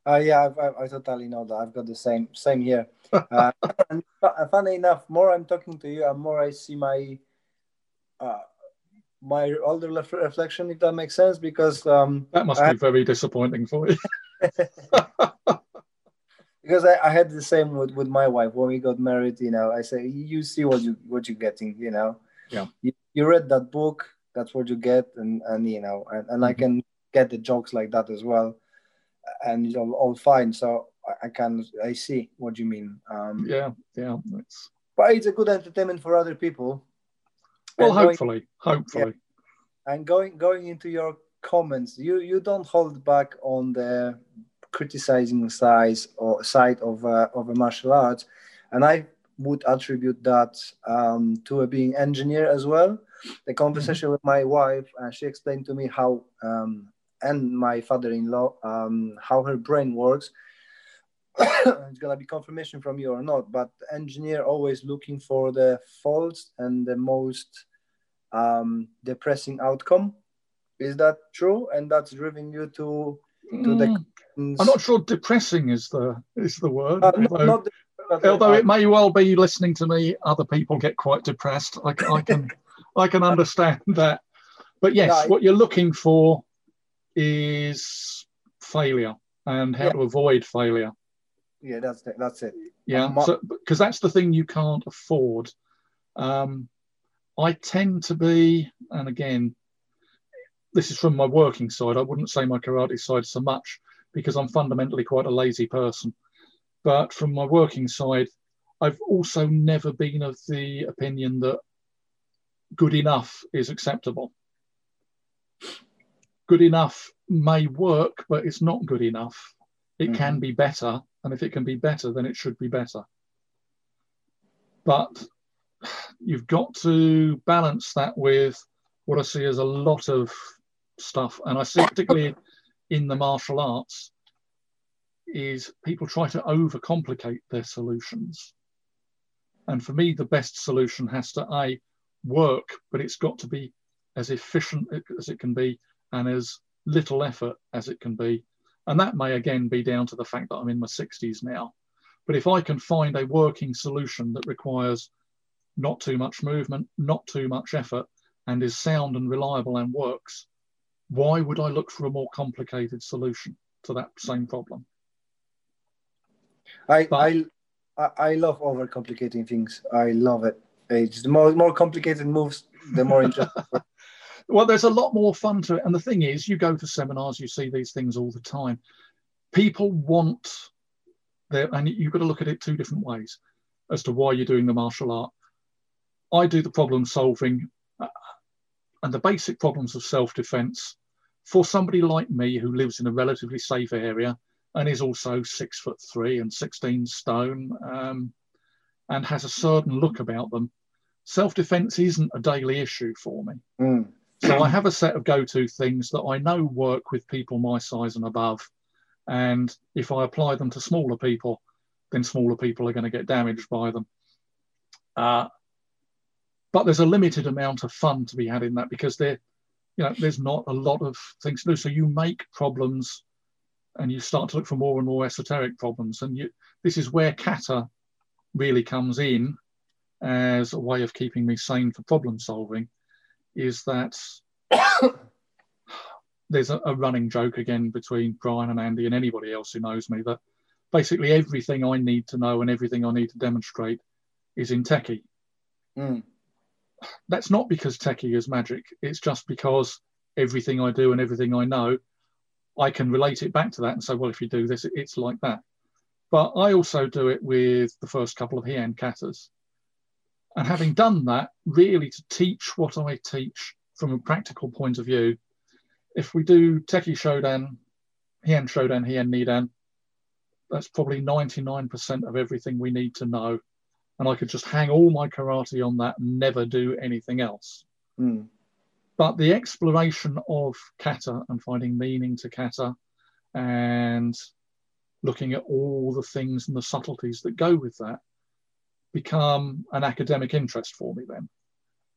Uh, yeah, I've, I, I totally know that. I've got the same same here. Uh, and funny enough, more I'm talking to you, and more I see my uh, my older reflection, if that makes sense, because um, that must I be very disappointing for you. because I, I, had the same with, with my wife when we got married. You know, I say you see what you what you're getting. You know, yeah. You, you read that book, that's what you get, and and you know, and, and mm-hmm. I can get the jokes like that as well, and it's all, all fine. So I, can I see what you mean. Um, yeah, yeah, it's... but it's a good entertainment for other people. Well, and hopefully, going, hopefully. Yeah, and going going into your comments, you you don't hold back on the criticizing size or side of uh, of a martial arts, and I would attribute that um, to a being engineer as well. The conversation mm-hmm. with my wife, uh, she explained to me how, um, and my father-in-law, um, how her brain works. it's gonna be confirmation from you or not, but engineer always looking for the faults and the most um, depressing outcome. Is that true? And that's driving you to to the. I'm not sure depressing is the is the word. Uh, although, not the, although it may well be listening to me, other people get quite depressed. I, I can I can understand that. But yes, no, what you're looking for is failure and how yeah. to avoid failure. Yeah, that's it. That's it. Yeah, because so, that's the thing you can't afford. Um, I tend to be, and again, this is from my working side. I wouldn't say my karate side so much because I'm fundamentally quite a lazy person. But from my working side, I've also never been of the opinion that good enough is acceptable. Good enough may work, but it's not good enough. It mm-hmm. can be better, and if it can be better, then it should be better. But you've got to balance that with what I see as a lot of stuff, and I see particularly in the martial arts, is people try to overcomplicate their solutions. And for me, the best solution has to a work, but it's got to be as efficient as it can be and as little effort as it can be. And that may again be down to the fact that I'm in my 60s now. But if I can find a working solution that requires not too much movement, not too much effort, and is sound and reliable and works, why would I look for a more complicated solution to that same problem? I but, I I love overcomplicating things. I love it. It's the more more complicated moves, the more interesting. well, there's a lot more fun to it. And the thing is, you go to seminars, you see these things all the time. People want their, and you've got to look at it two different ways as to why you're doing the martial art. I do the problem solving uh, and the basic problems of self defense for somebody like me who lives in a relatively safe area and is also six foot three and 16 stone um, and has a certain look about them. Self defense isn't a daily issue for me. Mm. So I have a set of go to things that I know work with people my size and above. And if I apply them to smaller people, then smaller people are going to get damaged by them. Uh, but there's a limited amount of fun to be had in that because there, you know, there's not a lot of things to do. So you make problems, and you start to look for more and more esoteric problems. And you, this is where kata really comes in as a way of keeping me sane for problem solving. Is that there's a, a running joke again between Brian and Andy and anybody else who knows me that basically everything I need to know and everything I need to demonstrate is in Tekki. Mm that's not because Tekki is magic. It's just because everything I do and everything I know, I can relate it back to that and say, well, if you do this, it's like that. But I also do it with the first couple of Heian katas. And having done that, really to teach what I teach from a practical point of view, if we do Tekki Shodan, Heian Shodan, Heian Nidan, that's probably 99% of everything we need to know and I could just hang all my karate on that and never do anything else. Mm. But the exploration of kata and finding meaning to kata and looking at all the things and the subtleties that go with that become an academic interest for me then.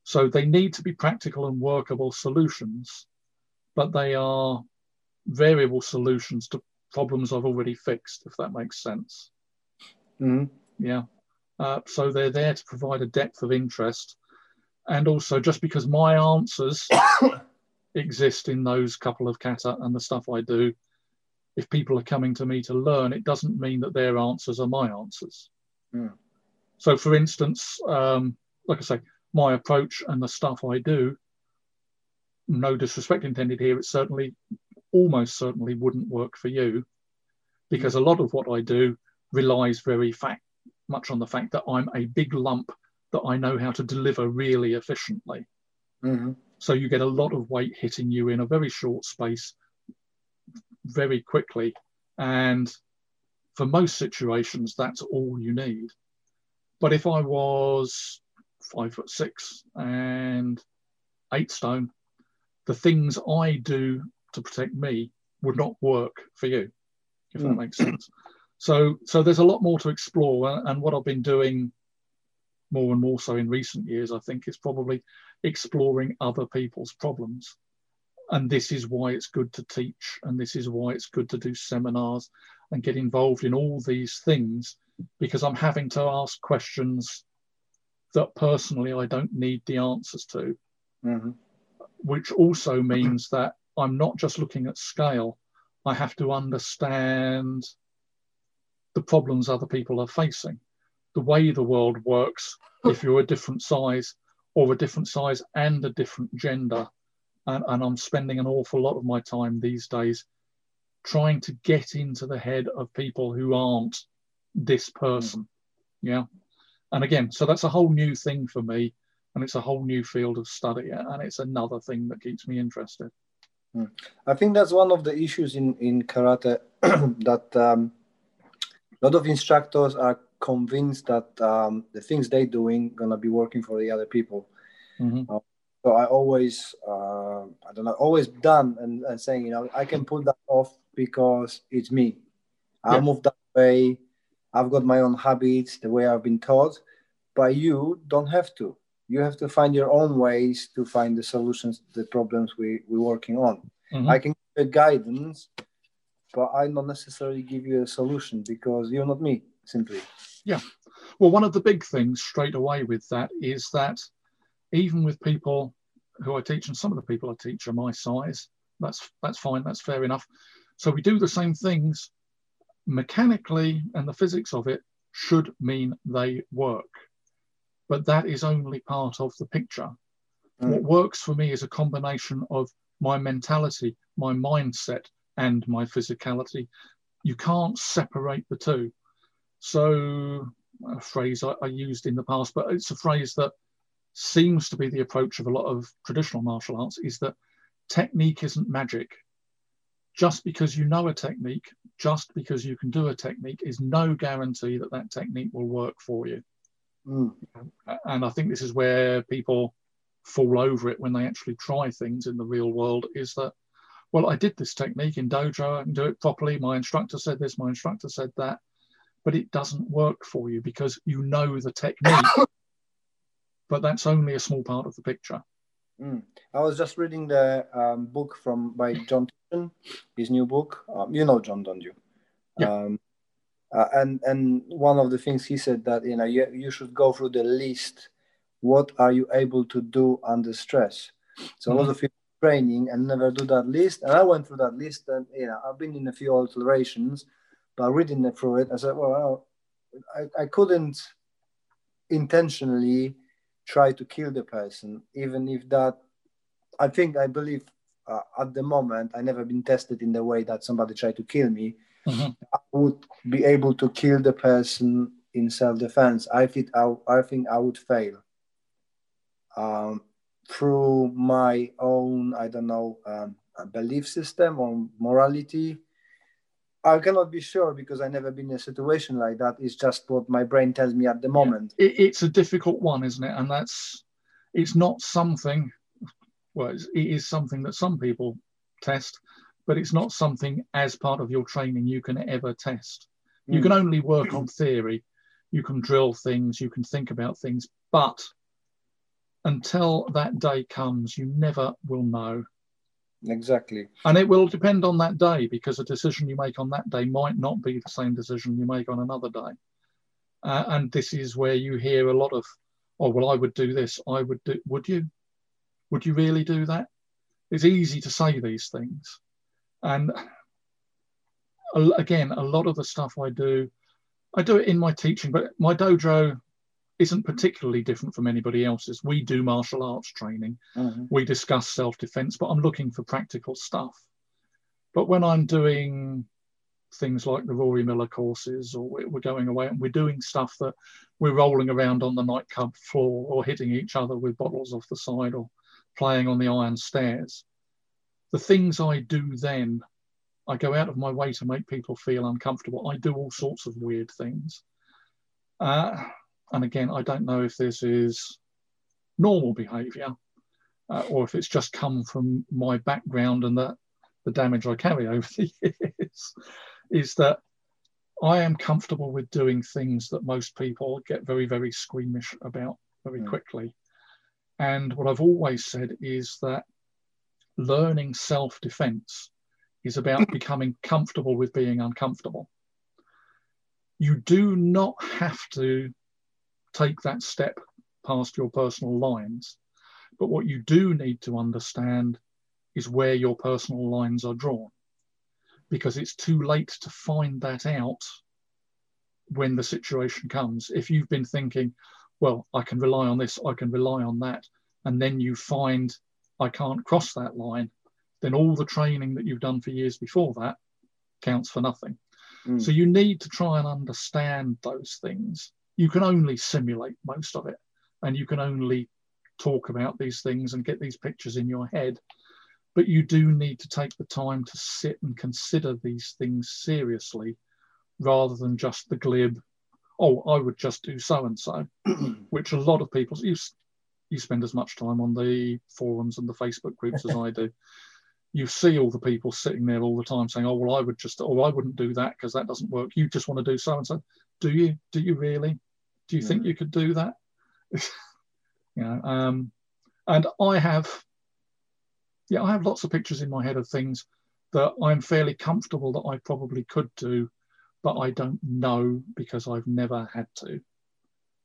So they need to be practical and workable solutions, but they are variable solutions to problems I've already fixed, if that makes sense. Mm. Yeah. Uh, so they're there to provide a depth of interest. And also, just because my answers exist in those couple of kata and the stuff I do, if people are coming to me to learn, it doesn't mean that their answers are my answers. Mm. So, for instance, um, like I say, my approach and the stuff I do, no disrespect intended here, it certainly, almost certainly wouldn't work for you because a lot of what I do relies very fact much on the fact that I'm a big lump that I know how to deliver really efficiently. Mm-hmm. So you get a lot of weight hitting you in a very short space, very quickly. And for most situations, that's all you need. But if I was five foot six and eight stone, the things I do to protect me would not work for you, if mm. that makes sense. So, so there's a lot more to explore, and what I've been doing more and more so in recent years, I think, is probably exploring other people's problems. And this is why it's good to teach, and this is why it's good to do seminars and get involved in all these things, because I'm having to ask questions that personally I don't need the answers to. Mm-hmm. Which also means that I'm not just looking at scale, I have to understand the problems other people are facing, the way the world works, if you're a different size or a different size and a different gender. And, and I'm spending an awful lot of my time these days trying to get into the head of people who aren't this person. Yeah. And again, so that's a whole new thing for me. And it's a whole new field of study. And it's another thing that keeps me interested. Hmm. I think that's one of the issues in, in karate that um, a lot of instructors are convinced that um, the things they're doing gonna be working for the other people. Mm-hmm. Uh, so I always, uh, I don't know, always done and, and, saying, you know, I can pull that off because it's me. I yeah. move that way. I've got my own habits, the way I've been taught. But you don't have to. You have to find your own ways to find the solutions to the problems we, we're working on. Mm-hmm. I can give guidance, but I not necessarily give you a solution because you're not me, simply. Yeah. Well, one of the big things straight away with that is that even with people who I teach, and some of the people I teach are my size, that's that's fine, that's fair enough. So we do the same things mechanically, and the physics of it should mean they work. But that is only part of the picture. Mm. What works for me is a combination of my mentality, my mindset, and my physicality. You can't separate the two. So, a phrase I, I, used in the past, but it's a phrase that seems to be the approach of a lot of traditional martial arts is that technique isn't magic. Just because you know a technique, just because you can do a technique, is no guarantee that that technique will work for you. Mm. And I think this is where people fall over it when they actually try things in the real world is that well, I did this technique in dojo, I can do it properly. My instructor said this, my instructor said that, but it doesn't work for you because you know the technique, but that's only a small part of the picture. Mm. I was just reading the um, book from by John his new book. Um, you know John, don't you? Yeah. Um, uh, and and one of the things he said that you know you, you should go through the list. What are you able to do under stress? So mm-hmm. a lot of people training and never do that list. And I went through that list, and you know, I've been in a few alterations, but reading it through it, I said, well, I, I couldn't intentionally try to kill the person, even if that. I think I believe uh, at the moment I never been tested in the way that somebody tried to kill me. Mm-hmm. I would be able to kill the person in self-defense. I think I, I think I would fail. Um, through my own, I don't know, um, belief system or morality. I cannot be sure because I never been in a situation like that. It's just what my brain tells me at the moment. It, it's a difficult one, isn't it? And that's it's not something. Well, it is something that some people test, but it's not something as part of your training you can ever test. You mm. can only work on theory. You can drill things. You can think about things, but until that day comes, you never will know. Exactly. And it will depend on that day because a decision you make on that day might not be the same decision you make on another day. Uh, and this is where you hear a lot of, oh, well, I would do this. I would do, would you? Would you really do that? It's easy to say these things. And again, a lot of the stuff I do, I do it in my teaching, but my dojo isn't particularly different from anybody else's. We do martial arts training, mm-hmm. we discuss self defense, but I'm looking for practical stuff. But when I'm doing things like the Rory Miller courses, or we're going away and we're doing stuff that we're rolling around on the nightclub floor or hitting each other with bottles off the side or playing on the iron stairs. The things I do then, I go out of my way to make people feel uncomfortable. I do all sorts of weird things. Uh, and again, I don't know if this is normal behavior uh, or if it's just come from my background and that the damage I carry over the years is that I am comfortable with doing things that most people get very, very squeamish about very mm. quickly. And what I've always said is that learning self defense is about becoming comfortable with being uncomfortable. You do not have to take that step past your personal lines. But what you do need to understand is where your personal lines are drawn because it's too late to find that out when the situation comes. If you've been thinking, well, I can rely on this, I can rely on that, and then you find I can't cross that line, then all the training that you've done for years before that counts for nothing. Mm. So you need to try and understand those things. You can only simulate most of it, and you can only talk about these things and get these pictures in your head. But you do need to take the time to sit and consider these things seriously rather than just the glib, oh, I would just do so and so, which a lot of people, you, you spend as much time on the forums and the Facebook groups as I do. You see all the people sitting there all the time saying, oh, well, I would just, or I wouldn't do that because that doesn't work. You just want to do so and so. Do you? Do you really? Do you yeah. think you could do that? you know, um, and I have, yeah, I have lots of pictures in my head of things that I'm fairly comfortable that I probably could do but I don't know because I've never had to.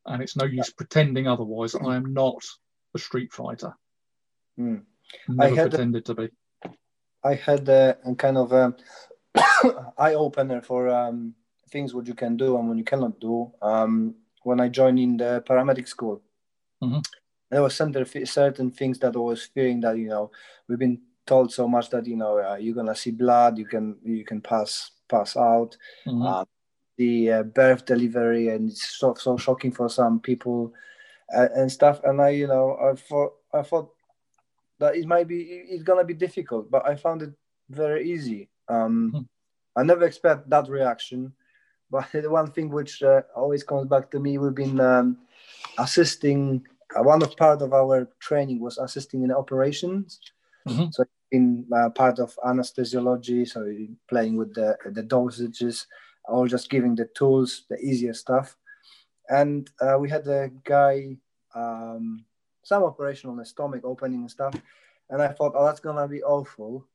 And it's no use pretending otherwise. I am not a street fighter. Mm. Never I had pretended to be. I had a, a kind of a eye opener for um, things what you can do and what you cannot do. Um, when I joined in the paramedic school, mm-hmm. there was certain certain things that I was fearing that you know we've been told so much that you know uh, you're gonna see blood, you can you can pass pass out. Mm-hmm. Uh, the uh, birth delivery and it's so, so shocking for some people uh, and stuff. And I, you know, I thought I thought that it might be it's gonna be difficult, but I found it very easy. Um, mm-hmm. I never expect that reaction, but the one thing which uh, always comes back to me, we've been um, assisting. Uh, one of part of our training was assisting in operations. Mm-hmm. So in uh, part of anesthesiology, so playing with the, the dosages or just giving the tools, the easier stuff. And uh, we had a guy, um, some operation on the stomach opening and stuff. And I thought, oh, that's going to be awful.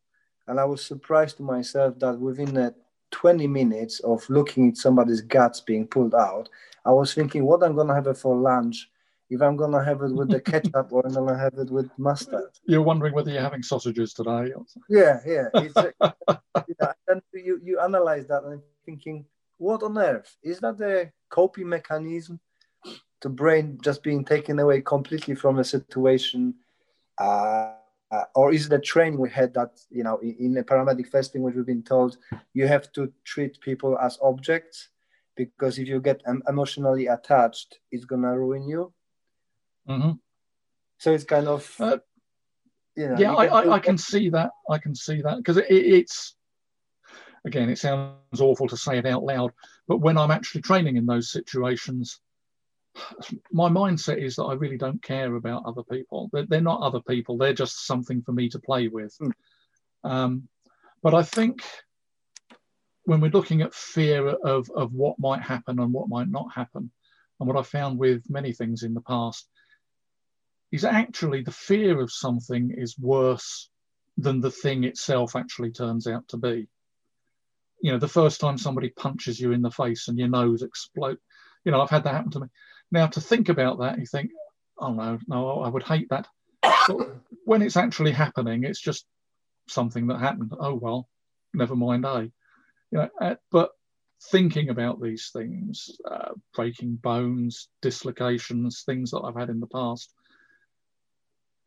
And I was surprised to myself that within the 20 minutes of looking at somebody's guts being pulled out, I was thinking what I'm going to have it for lunch if I'm gonna have it with the ketchup or I'm gonna have it with mustard. You're wondering whether you're having sausages today. Yeah, yeah. It's, you know, and you you analyze that and thinking, what on earth is that the coping mechanism? The brain just being taken away completely from a situation, uh, uh, or is the training we had that you know in, in the paramedic first thing which we've been told you have to treat people as objects because if you get emotionally attached, it's gonna ruin you Mm-hmm. So it's kind of, uh, you know, yeah, you I, I, I, can see that. I can see that because it, it's, again, it sounds awful to say it out loud, but when I'm actually training in those situations, my mindset is that I really don't care about other people. They're, they're not other people. They're just something for me to play with. Mm. Um, but I think when we're looking at fear of, of what might happen and what might not happen, and what I found with many things in the past is actually the fear of something is worse than the thing itself actually turns out to be. You know, the first time somebody punches you in the face and your nose explodes, you know, I've had that happen to me. Now, to think about that, you think, oh no, no, I would hate that. But when it's actually happening, it's just something that happened. Oh well, never mind, eh? You know, uh, but thinking about these things, uh, breaking bones, dislocations, things that I've had in the past,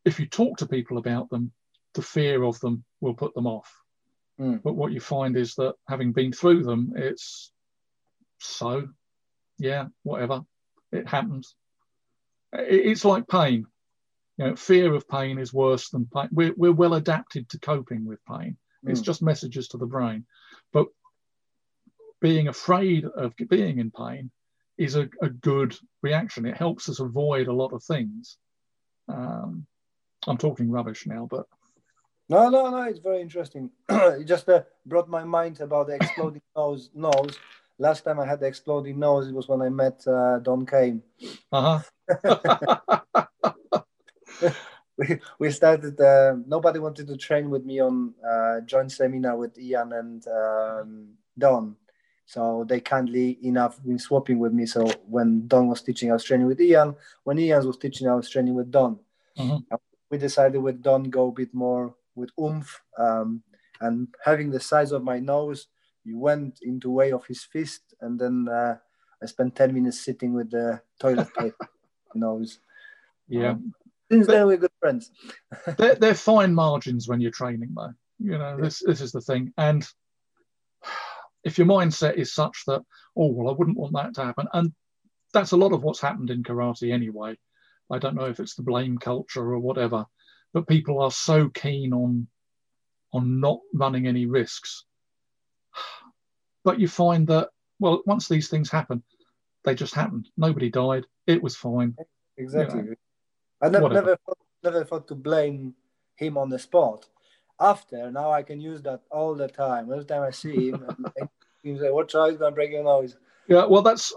if you talk to people about them, the fear of them will put them off. Mm. But what you find is that having been through them, it's so, yeah, whatever, it happens. It's like pain. You know, fear of pain is worse than pain. We're, we're well adapted to coping with pain. Mm. It's just messages to the brain. But being afraid of being in pain is a, a good reaction. It helps us avoid a lot of things. Um, I'm talking rubbish now, but no, no, no. It's very interesting. it just uh, brought my mind about the exploding nose, nose, last time I had the exploding nose, it was when I met uh, Don Kane. Uh huh. we, we started. Uh, nobody wanted to train with me on uh, joint seminar with Ian and um, Don, so they kindly enough been swapping with me. So when Don was teaching, I was training with Ian. When Ian was teaching, I was training with Don. Uh-huh. We decided with Don go a bit more with oomph um, and having the size of my nose. He went into way of his fist, and then uh, I spent ten minutes sitting with the toilet paper nose. Yeah. Um, since then, we're good friends. they're, they're fine margins when you're training, though. You know, this this is the thing, and if your mindset is such that, oh well, I wouldn't want that to happen, and that's a lot of what's happened in karate anyway. I don't know if it's the blame culture or whatever, but people are so keen on on not running any risks. But you find that well, once these things happen, they just happened. Nobody died. It was fine. Exactly. You know, I never never thought, never thought to blame him on the spot. After now, I can use that all the time. Every time I see him, he's like, "Watch out, he's gonna break your nose." Yeah, well, that's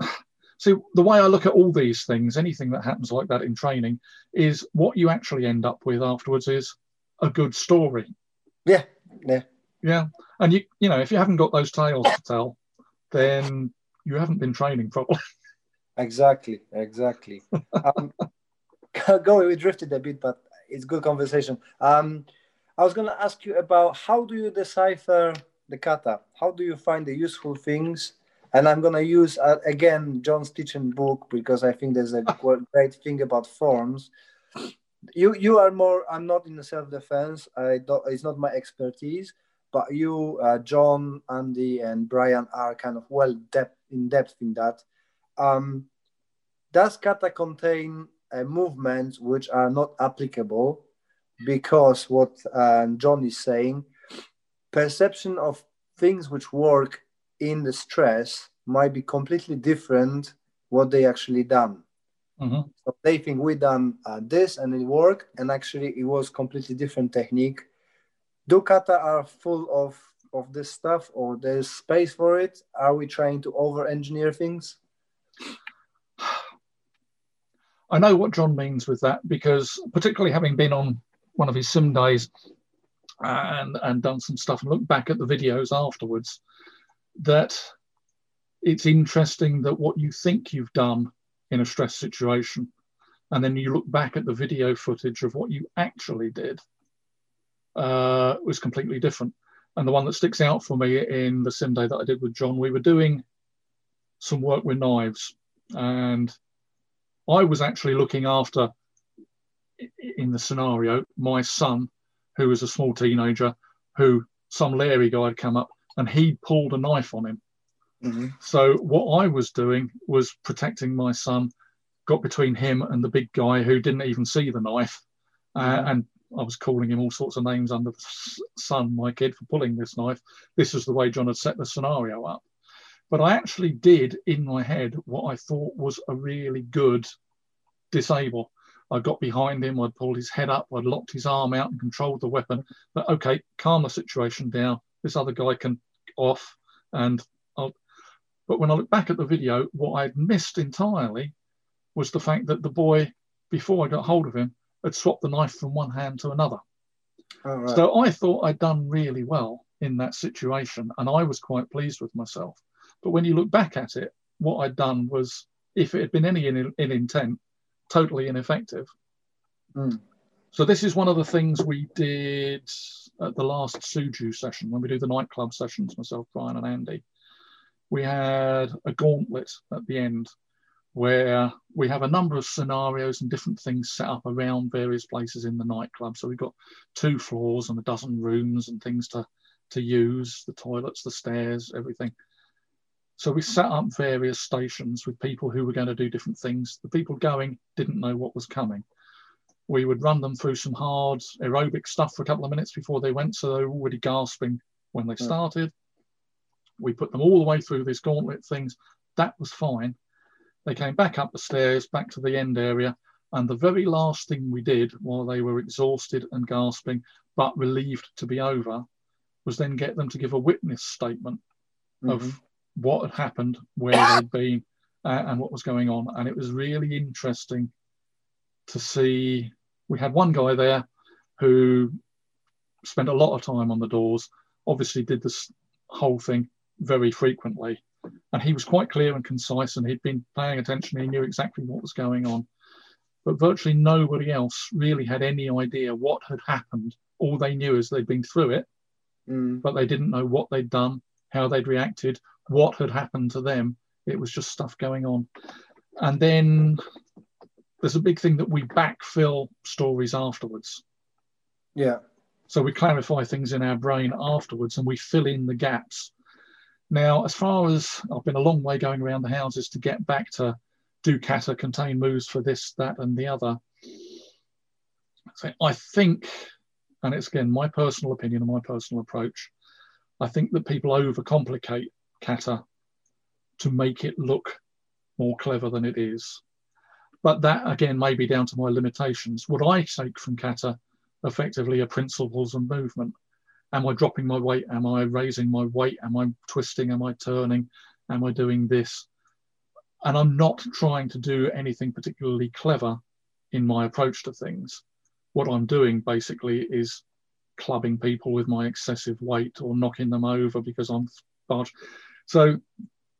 See, the way I look at all these things, anything that happens like that in training, is what you actually end up with afterwards is a good story. Yeah, yeah, yeah. And you, you know, if you haven't got those tales to tell, then you haven't been training properly. Exactly, exactly. um, go, we drifted a bit, but it's good conversation. Um, I was going to ask you about how do you decipher the kata? How do you find the useful things and I'm gonna use uh, again John's teaching book because I think there's a great thing about forms. You you are more. I'm not in the self defense. I don't. It's not my expertise. But you, uh, John, Andy, and Brian are kind of well depth in depth in that. Um, does kata contain uh, movements which are not applicable? Because what uh, John is saying, perception of things which work in the stress might be completely different what they actually done. Mm-hmm. So they think we done uh, this and it worked, and actually it was completely different technique. Do kata are full of of this stuff, or there's space for it? Are we trying to over engineer things? I know what John means with that because, particularly having been on one of his sim days uh, and and done some stuff and looked back at the videos afterwards, that it's interesting that what you think you've done in a stress situation, and then you look back at the video footage of what you actually did, uh, was completely different. And the one that sticks out for me in the sim day that I did with John, we were doing some work with knives, and I was actually looking after, in the scenario, my son, who was a small teenager, who some Larry guy had come up and he pulled a knife on him. Mm-hmm. So what I was doing was protecting my son, got between him and the big guy who didn't even see the knife, uh, mm-hmm. and I was calling him all sorts of names under the sun, my kid, for pulling this knife. This is the way John had set the scenario up. But I actually did in my head what I thought was a really good disable. I got behind him, I'd pulled his head up, I'd locked his arm out and controlled the weapon. But okay, calm the situation down. This other guy can off. And I'll, but when I look back at the video, what I'd missed entirely was the fact that the boy, before I got hold of him, had swapped the knife from one hand to another. right. So I thought I'd done really well in that situation, and I was quite pleased with myself. But when you look back at it, what I'd done was, if it had been any in, in intent, totally ineffective. Mm. So this is one of the things we did at the last Suju session when we do the nightclub sessions, myself, Brian, and Andy. We had a gauntlet at the end where we have a number of scenarios and different things set up around various places in the nightclub. So we've got two floors and a dozen rooms and things to to use, the toilets, the stairs, everything. So we set up various stations with people who were going to do different things. The people going didn't know what was coming we would run them through some hard aerobic stuff for a couple of minutes before they went, so they were already gasping when they started. We put them all the way through these gauntlet things. That was fine. They came back up the stairs, back to the end area, and the very last thing we did while they were exhausted and gasping, but relieved to be over, was then get them to give a witness statement mm-hmm. of what had happened, where they'd been, uh, and what was going on. And it was really interesting to see. We had one guy there who spent a lot of time on the doors, obviously, did this whole thing very frequently. And he was quite clear and concise, and he'd been paying attention. He knew exactly what was going on. But virtually nobody else really had any idea what had happened. All they knew is they'd been through it, Mm. but they didn't know what they'd done, how they'd reacted, what had happened to them. It was just stuff going on. And then there's a big thing that we backfill stories afterwards. Yeah. So we clarify things in our brain afterwards and we fill in the gaps. Now, as far as I've been a long way going around the houses to get back to do kata contain moves for this, that, and the other. So I think, and it's again my personal opinion and my personal approach, I think that people overcomplicate kata to make it look more clever than it is. But that again may be down to my limitations. What I take from kata effectively are principles and movement. Am I dropping my weight? Am I raising my weight? Am I twisting? Am I turning? Am I doing this? And I'm not trying to do anything particularly clever in my approach to things. What I'm doing basically is clubbing people with my excessive weight or knocking them over because I'm large. So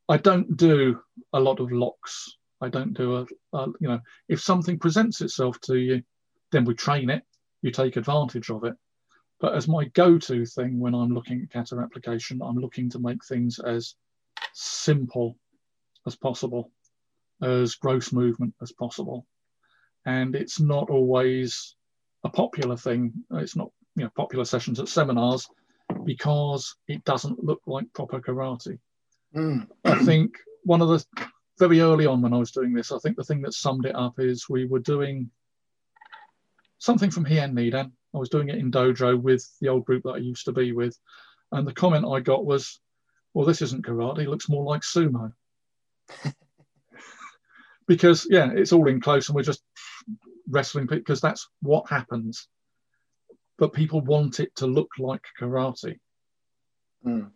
I don't do a lot of locks. I don't do a, a, you know, if something presents itself to you, then we train it, you take advantage of it. But as my go to thing when I'm looking at kata application, I'm looking to make things as simple as possible, as gross movement as possible. And it's not always a popular thing. It's not, you know, popular sessions at seminars because it doesn't look like proper karate. Mm. I think one of the very early on when I was doing this, I think the thing that summed it up is we were doing something from Heian Nidan. I was doing it in dojo with the old group that I used to be with. And the comment I got was, well, this isn't karate, it looks more like sumo. because, yeah, it's all in close and we're just wrestling because that's what happens. But people want it to look like karate, Mm.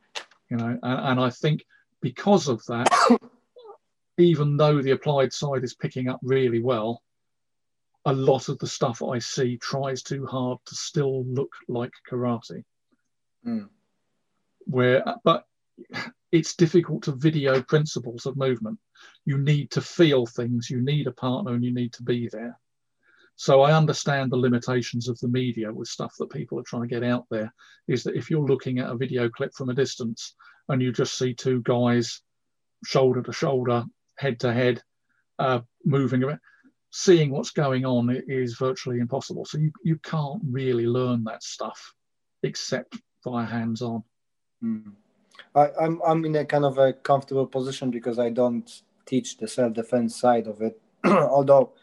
you know, and, and I think because of that, even though the applied side is picking up really well, a lot of the stuff I see tries too hard to still look like karate. Mm. Where, but it's difficult to video principles of movement. You need to feel things, you need a partner, and you need to be there. So I understand the limitations of the media with stuff that people are trying to get out there. Is that if you're looking at a video clip from a distance and you just see two guys shoulder to shoulder, head to head, uh, moving around, seeing what's going on is virtually impossible. So you, you can't really learn that stuff except via hands on. Mm. I, I'm I'm in a kind of a comfortable position because I don't teach the self defense side of it. Although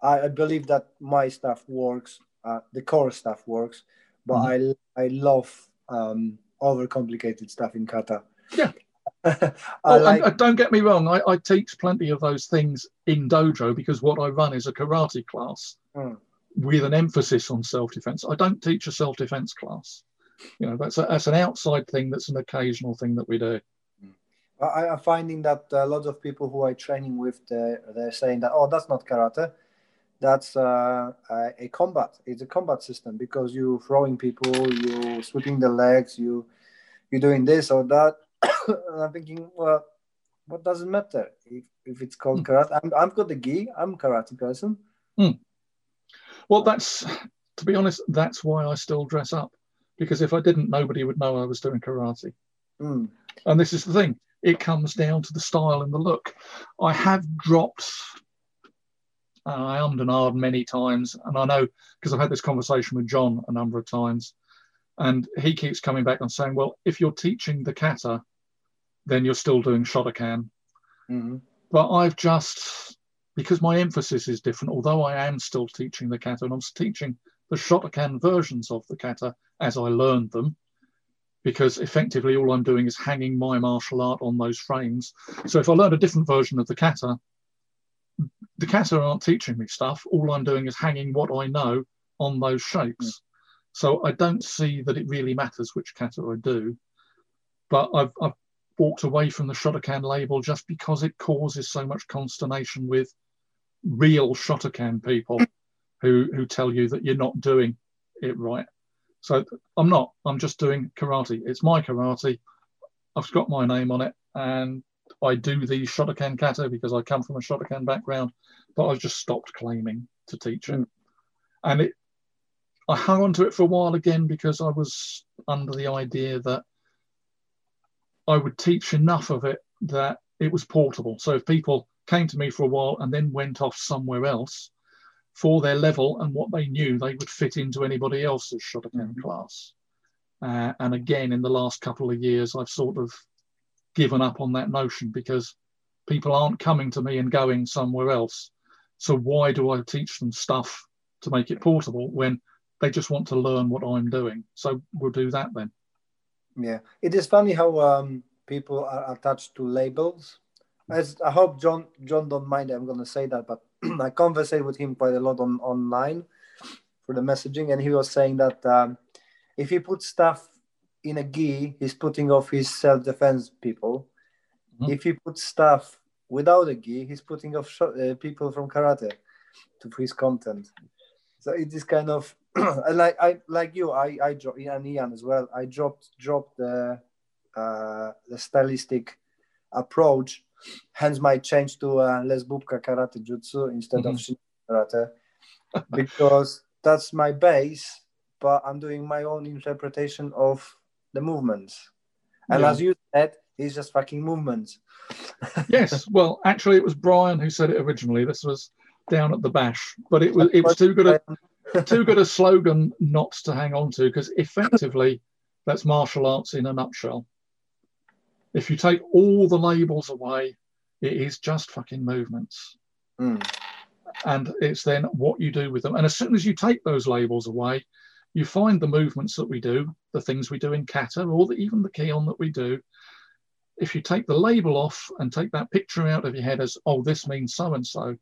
I, I believe that my stuff works, uh, the core stuff works, but I I love um, overcomplicated stuff in kata. Yeah. I Oh, like and, don't get me wrong, I, I teach plenty of those things in dojo because what I run is a karate class Mm. with an emphasis on self defense. I don't teach a self defense class. You know, that's a, that's an outside thing. That's an occasional thing that we do. I, I'm finding that a lot of people who are training with, they're, they're saying that, oh, that's not karate. That's uh, a, a combat. It's a combat system because you're throwing people, you're sweeping the legs, you you're doing this or that. And I'm thinking, well, what does it matter if, if it's called karate? I'm, I've got the gi. I'm a karate person. Well, that's to be honest, that's why I still dress up because if I didn't, nobody would know I was doing karate. Mm. And this is the thing; it comes down to the style and the look. I have dropped. I ummed and ahed many times, and I know because I've had this conversation with John a number of times, and he keeps coming back and saying, "Well, if you're teaching the kata, then you're still doing Shotokan." hmm but I've just because my emphasis is different. Although I am still teaching the kata, and I'm teaching the Shotokan versions of the kata as I learned them, because effectively all I'm doing is hanging my martial art on those frames. So if I learn a different version of the kata, the kata aren't teaching me stuff. All I'm doing is hanging what I know on those shapes. So I don't see that it really matters which kata I do. But I've, I've walked away from the Shotokan label just because it causes so much consternation with real Shotokan people who who tell you that you're not doing it right. So I'm not. I'm just doing karate. It's my karate. I've got my name on it, and I do the Shotokan kata because I come from a Shotokan background. But I've just stopped claiming to teach it, and it. I hung on to it for a while again because I was under the idea that I would teach enough of it that it was portable. So if people came to me for a while and then went off somewhere else, for their level and what they knew, they would fit into anybody else's Shotokan mm-hmm. class. Uh, and again, in the last couple of years, I've sort of given up on that notion because people aren't coming to me and going somewhere else. So why do I teach them stuff to make it portable when they just want to learn what I'm doing? So we'll do that then. Yeah, it is funny how um, people are attached to labels. As I hope John John don't mind, I'm going to say that, but I conversate with him quite a lot on online for the messaging, and he was saying that um, if he puts stuff in a gi, he's putting off his self-defense people. Mm-hmm. If he puts stuff without a gi, he's putting off sh- uh, people from karate to his content. So it is kind of like I like you. I I dropped and Ian as well. I dropped dropped the uh, the stylistic approach hence my change to uh, Les Bubka Karate Jutsu instead mm-hmm. of Shin Karate because that's my base, but I'm doing my own interpretation of the movements. And yeah. as you said, it's just fucking movements. yes, well, actually, it was Brian who said it originally. This was down at the bash, but it was it was too good a too good a slogan not to hang on to because effectively, that's martial arts in a nutshell. If you take all the labels away, it is just fucking movements. Mm. And it's then what you do with them. And as soon as you take those labels away, you find the movements that we do, the things we do in kata, or the, even the kihon that we do. If you take the label off and take that picture out of your head as, oh, this means so and so,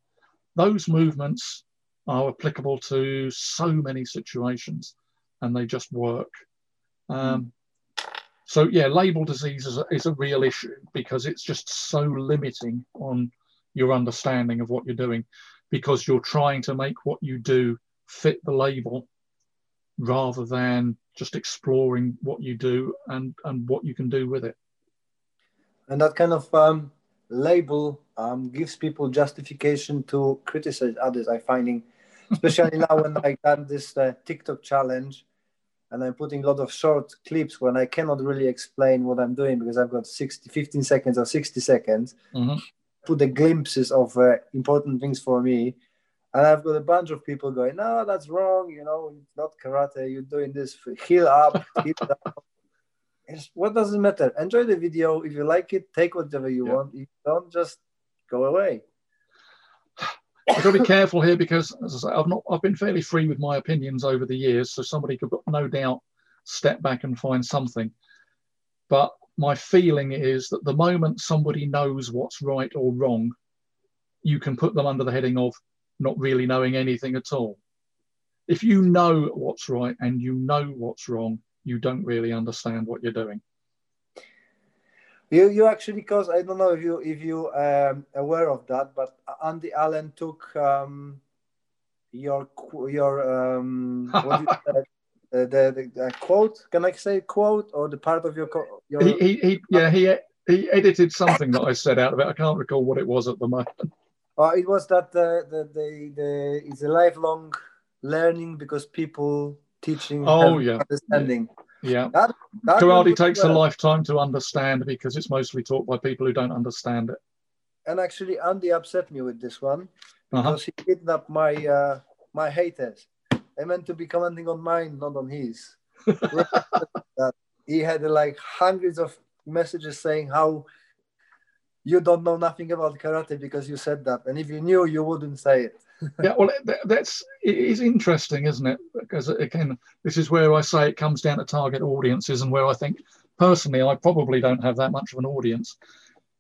those movements are applicable to so many situations and they just work. Um, so yeah, label disease is a, is a real issue because it's just so limiting on your understanding of what you're doing because you're trying to make what you do fit the label rather than just exploring what you do and, and what you can do with it. And that kind of um, label um, gives people justification to criticize others. I finding, especially now when I done this uh, TikTok challenge, and I'm putting a lot of short clips when I cannot really explain what I'm doing because I've got 60, 15 seconds or 60 seconds. Mm-hmm. Put the glimpses of uh, important things for me. And I've got a bunch of people going, no, that's wrong. You know, it's not karate. You're doing this for heel up, down. It's, what does it matter? Enjoy the video. If you like it, take whatever you yeah. want. If you don't, just go away. I've got to be careful here because, as I say, I've not I've been fairly free with my opinions over the years, so somebody could no doubt step back and find something. But my feeling is that the moment somebody knows what's right or wrong, you can put them under the heading of not really knowing anything at all. If you know what's right and you know what's wrong, you don't really understand what you're doing. You you actually cause I don't know if you if you um, aware of that, but Andy Allen took um, your your um, what you said, the, the, the quote. Can I say quote or the part of your, your... He, he, he yeah he he edited something that I said out of it. I can't recall what it was at the moment. Uh, it was that the, the, the, the it's a lifelong learning because people teaching oh yeah understanding yeah. That, that Karate takes well. a lifetime to understand because it's mostly taught by people who don't understand it. And actually, Andy upset me with this one uh-huh. because uh-huh. he kidnapped my uh, my haters. I meant to be commenting on mine, not on his. he had like hundreds of messages saying how you don't know nothing about karate because you said that, and if you knew, you wouldn't say it yeah, well, that's it is interesting, isn't it? Because again, this is where I say it comes down to target audiences, and where I think personally, I probably don't have that much of an audience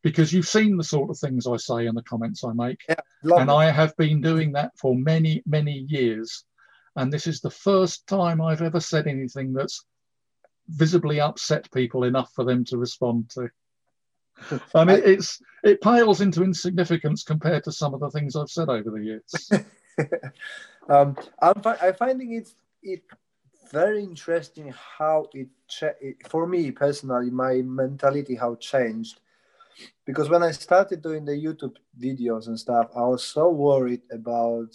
because you've seen the sort of things I say in the comments I make, yeah, and I have been doing that for many, many years, and this is the first time I've ever said anything that's visibly upset people enough for them to respond to. I mean, it's it piles into insignificance compared to some of the things I've said over the years. um, I'm, fi- I'm finding it it very interesting how it, cha- it for me personally my mentality how changed because when I started doing the YouTube videos and stuff, I was so worried about.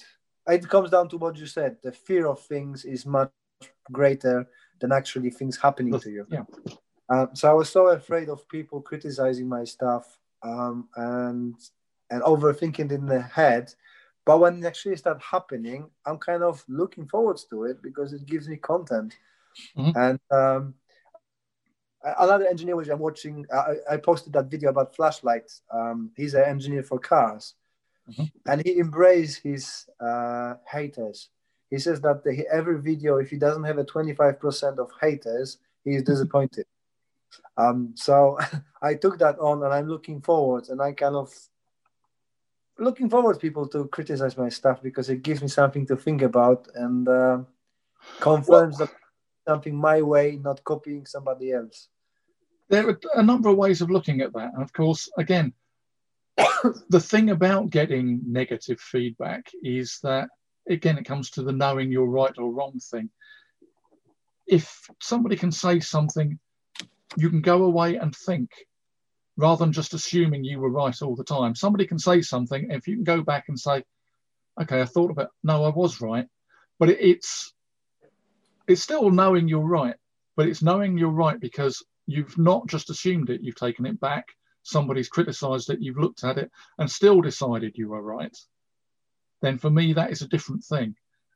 It comes down to what you said. The fear of things is much greater than actually things happening to you. Yeah. Um, so I was so afraid of people criticizing my stuff um, and and overthinking in the head. But when it actually started happening, I'm kind of looking forward to it because it gives me content. Mhm. And um, another engineer which I'm watching, I, I posted that video about flashlights. Um, he's an engineer for cars, Mhm. and he embraced his uh, haters. He says that the, every video, if he doesn't have a 25% of haters, he is disappointed. Um, so I took that on, and I'm looking forward, and I kind of looking forward people to criticize my stuff because it gives me something to think about and uh, confirms that something my way, not copying somebody else. there are a number of ways of looking at that. And of course, again, the thing about getting negative feedback is that, again, it comes to the knowing you're right or wrong thing. If somebody can say something, you can go away and think rather than just assuming you were right all the time. Somebody can say something, if you can go back and say, okay, I thought about, no, I was right. But it, it's, it's still knowing you're right, but it's knowing you're right because you've not just assumed it, you've taken it back, somebody's criticized it, you've looked at it and still decided you were right, then for me, that is a different thing.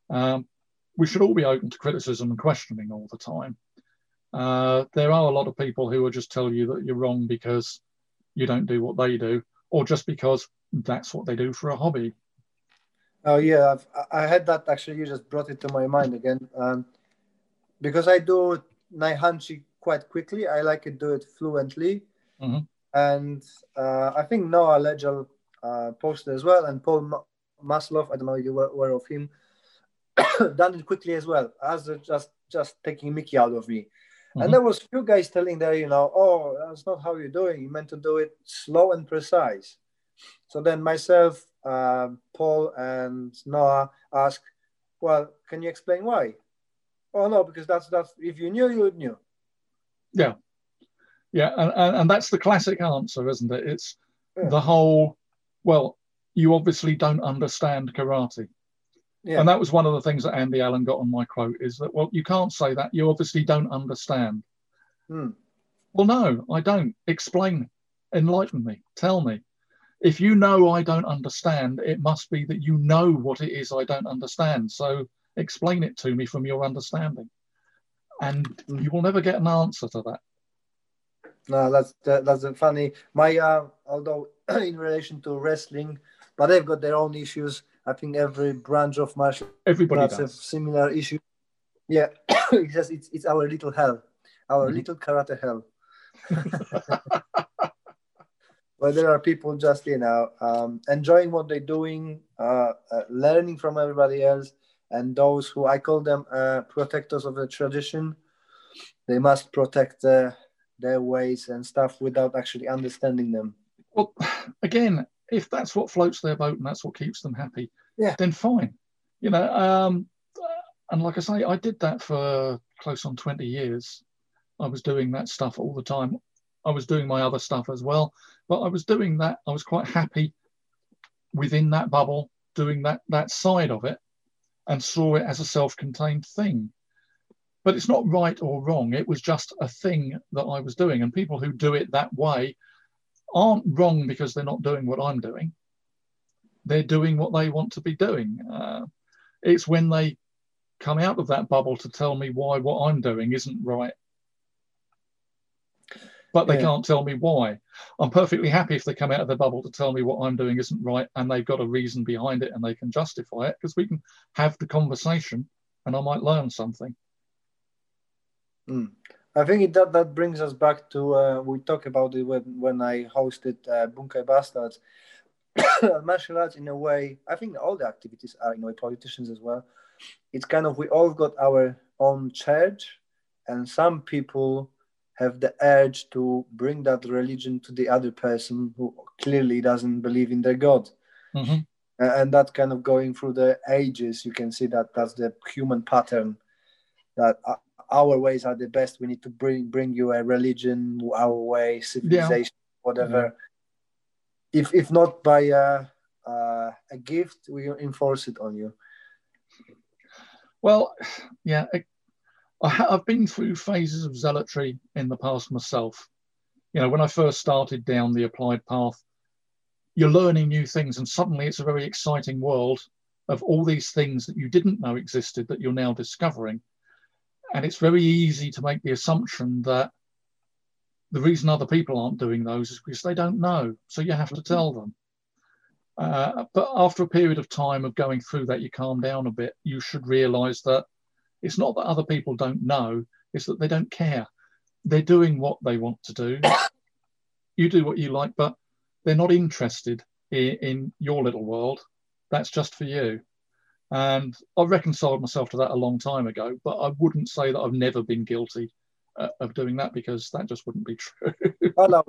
Um, we should all be open to criticism and questioning all the time. Uh, there are a lot of people who will just tell you that you're wrong because you don't do what they do, or just because that's what they do for a hobby. Oh yeah, I've, I had that actually. You just brought it to my mind again. Um, because I do Naihanchi quite quickly. I like to do it fluently, Mhm. and uh, I think Noah Legel uh, posted as well, and Paul Ma- Maslow. I don't know if you were aware of him. done it quickly as well, as just just taking Mickey out of me. Mhm. And there was few guys telling there, you know, oh, that's not how you're doing. You meant to do it slow and precise. So then myself, uh, Paul, and Noah asked, well, can you explain why? Oh no, because that's that's if you knew, you would knew. Yeah, and, and, and that's the classic answer, isn't it? It's Yeah. the whole, well, you obviously don't understand karate. Yeah. And that was one of the things that Andy Allen got on my quote is that, well, you can't say that. You obviously don't understand. Hmm. Well, no, I don't. Explain, enlighten me, tell me. If you know I don't understand, it must be that you know what it is I don't understand. So explain it to me from your understanding. And Mm. you will never get an answer to that. No, that's that, that's a funny. My uh, although in relation to wrestling, but they've got their own issues. I think every branch of martial Everybody arts have does. similar issues. Yeah, it's just it's it's our little hell, our Mhm. little karate hell. Where there are people just you know um, enjoying what they're doing, uh, uh, learning from everybody else, and those who I call them uh, protectors of the tradition. They must protect uh, their ways and stuff without actually understanding them. Well, again, if that's what floats their boat and that's what keeps them happy, Yeah. then fine. You know, um, and like I say, I did that for close on 20 years. I was doing that stuff all the time. I was doing my other stuff as well, but I was doing that. I was quite happy within that bubble, doing that that side of it, and saw it as a self-contained thing. But it's not right or wrong. It was just a thing that I was doing, and people who do it that way aren't wrong because they're not doing what I'm doing. They're doing what they want to be doing. Uh, it's when they come out of that bubble to tell me why what I'm doing isn't right. But they Yeah. can't tell me why. I'm perfectly happy if they come out of the bubble to tell me what I'm doing isn't right and they've got a reason behind it and they can justify it because we can have the conversation and I might learn something. Mm. I think that that brings us back to uh, we talked about it when when I hosted uh, Bunkai Bastards. Martial arts, in a way, I think all the activities are in a way politicians as well. It's kind of we all got our own church, and some people have the urge to bring that religion to the other person who clearly doesn't believe in their God. Mm-hmm. And that kind of going through the ages, you can see that that's the human pattern that uh, our ways are the best. We need to bring bring you a religion, our way, civilization, yeah. whatever. Yeah. If if not by a, uh, a gift, we enforce it on you. Well, yeah, I have been through phases of zealotry in the past myself. You know, when I first started down the applied path, you're learning new things, and suddenly it's a very exciting world of all these things that you didn't know existed that you're now discovering. And it's very easy to make the assumption that the reason other people aren't doing those is because they don't know. So you have to tell them. Uh, but after a period of time of going through that, you calm down a bit. You should realize that it's not that other people don't know, it's that they don't care. They're doing what they want to do. you do what you like, but they're not interested in, in your little world. That's just for you. And I reconciled myself to that a long time ago, but I wouldn't say that I've never been guilty uh, of doing that because that just wouldn't be true. I love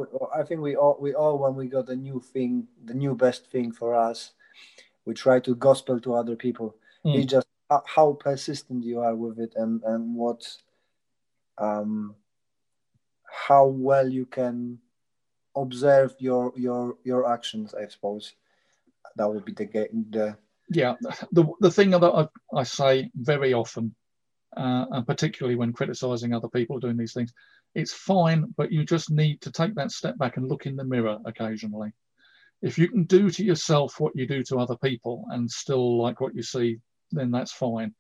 think we all, we all, when we got the new thing, the new best thing for us, we try to gospel to other people. Mm. It's just how persistent you are with it and and what um how well you can observe your your your actions i suppose that would be the the yeah the the thing that i, I say very often uh, and particularly when criticizing other people doing these things it's fine but you just need to take that step back and look in the mirror occasionally if you can do to yourself what you do to other people and still like what you see then that's fine.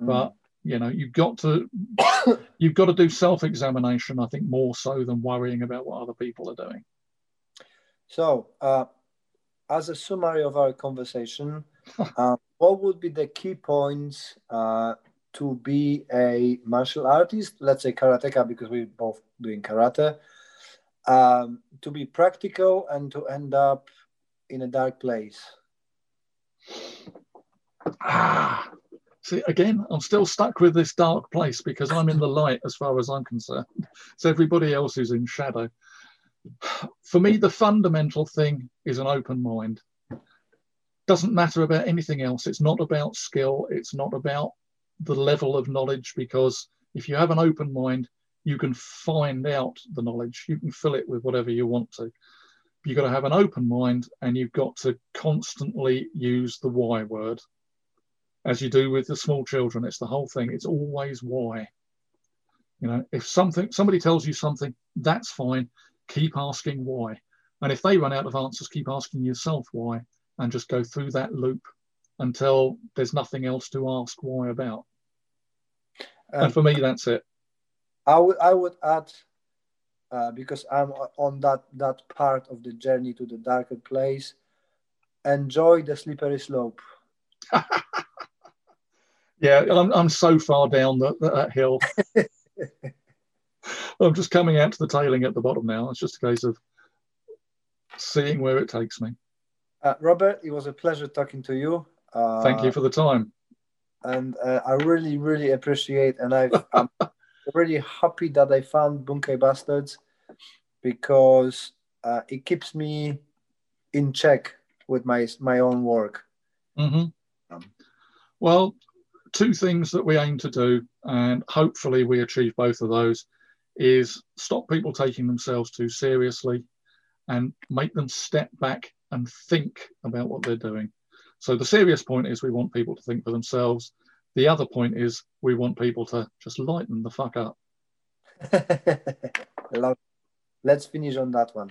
Mm. But you know, you've got to you've got to do self-examination. I think more so than worrying about what other people are doing. So, uh, as a summary of our conversation, uh, what would be the key points uh, to be a martial artist? Let's say karateka, because we're both doing karate. Um, to be practical and to end up in a dark place ah, see, again, I'm still stuck with this dark place because I'm in the light as far as I'm concerned. So everybody else is in shadow. For me, the fundamental thing is an open mind. Doesn't matter about anything else. It's not about skill. It's not about the level of knowledge because if you have an open mind, you can find out the knowledge. You can fill it with whatever you want to. You've got to have an open mind and you've got to constantly use the why word as you do with the small children. It's the whole thing. It's always why. You know, if something somebody tells you something, that's fine. Keep asking why. And if they run out of answers, keep asking yourself why, and just go through that loop until there's nothing else to ask why about. Um, and for me, that's it. I would I would add uh, because I'm on that that part of the journey to the darker place. Enjoy the slippery slope. Yeah, I'm, I'm so far down that, that hill. I'm just coming out to the tailing at the bottom now. It's just a case of seeing where it takes me. Uh, Robert, it was a pleasure talking to you. Uh, Thank you for the time. And uh, I really, really appreciate, and i am really happy that I found Bunkai Bastards because uh, it keeps me in check with my my own work. Mm-hmm. Um, well, two things that we aim to do, and hopefully we achieve both of those, is stop people taking themselves too seriously and make them step back and think about what they're doing. So the serious point is we want people to think for themselves. The other point is we want people to just lighten the fuck up. Love. Let's finish on that one.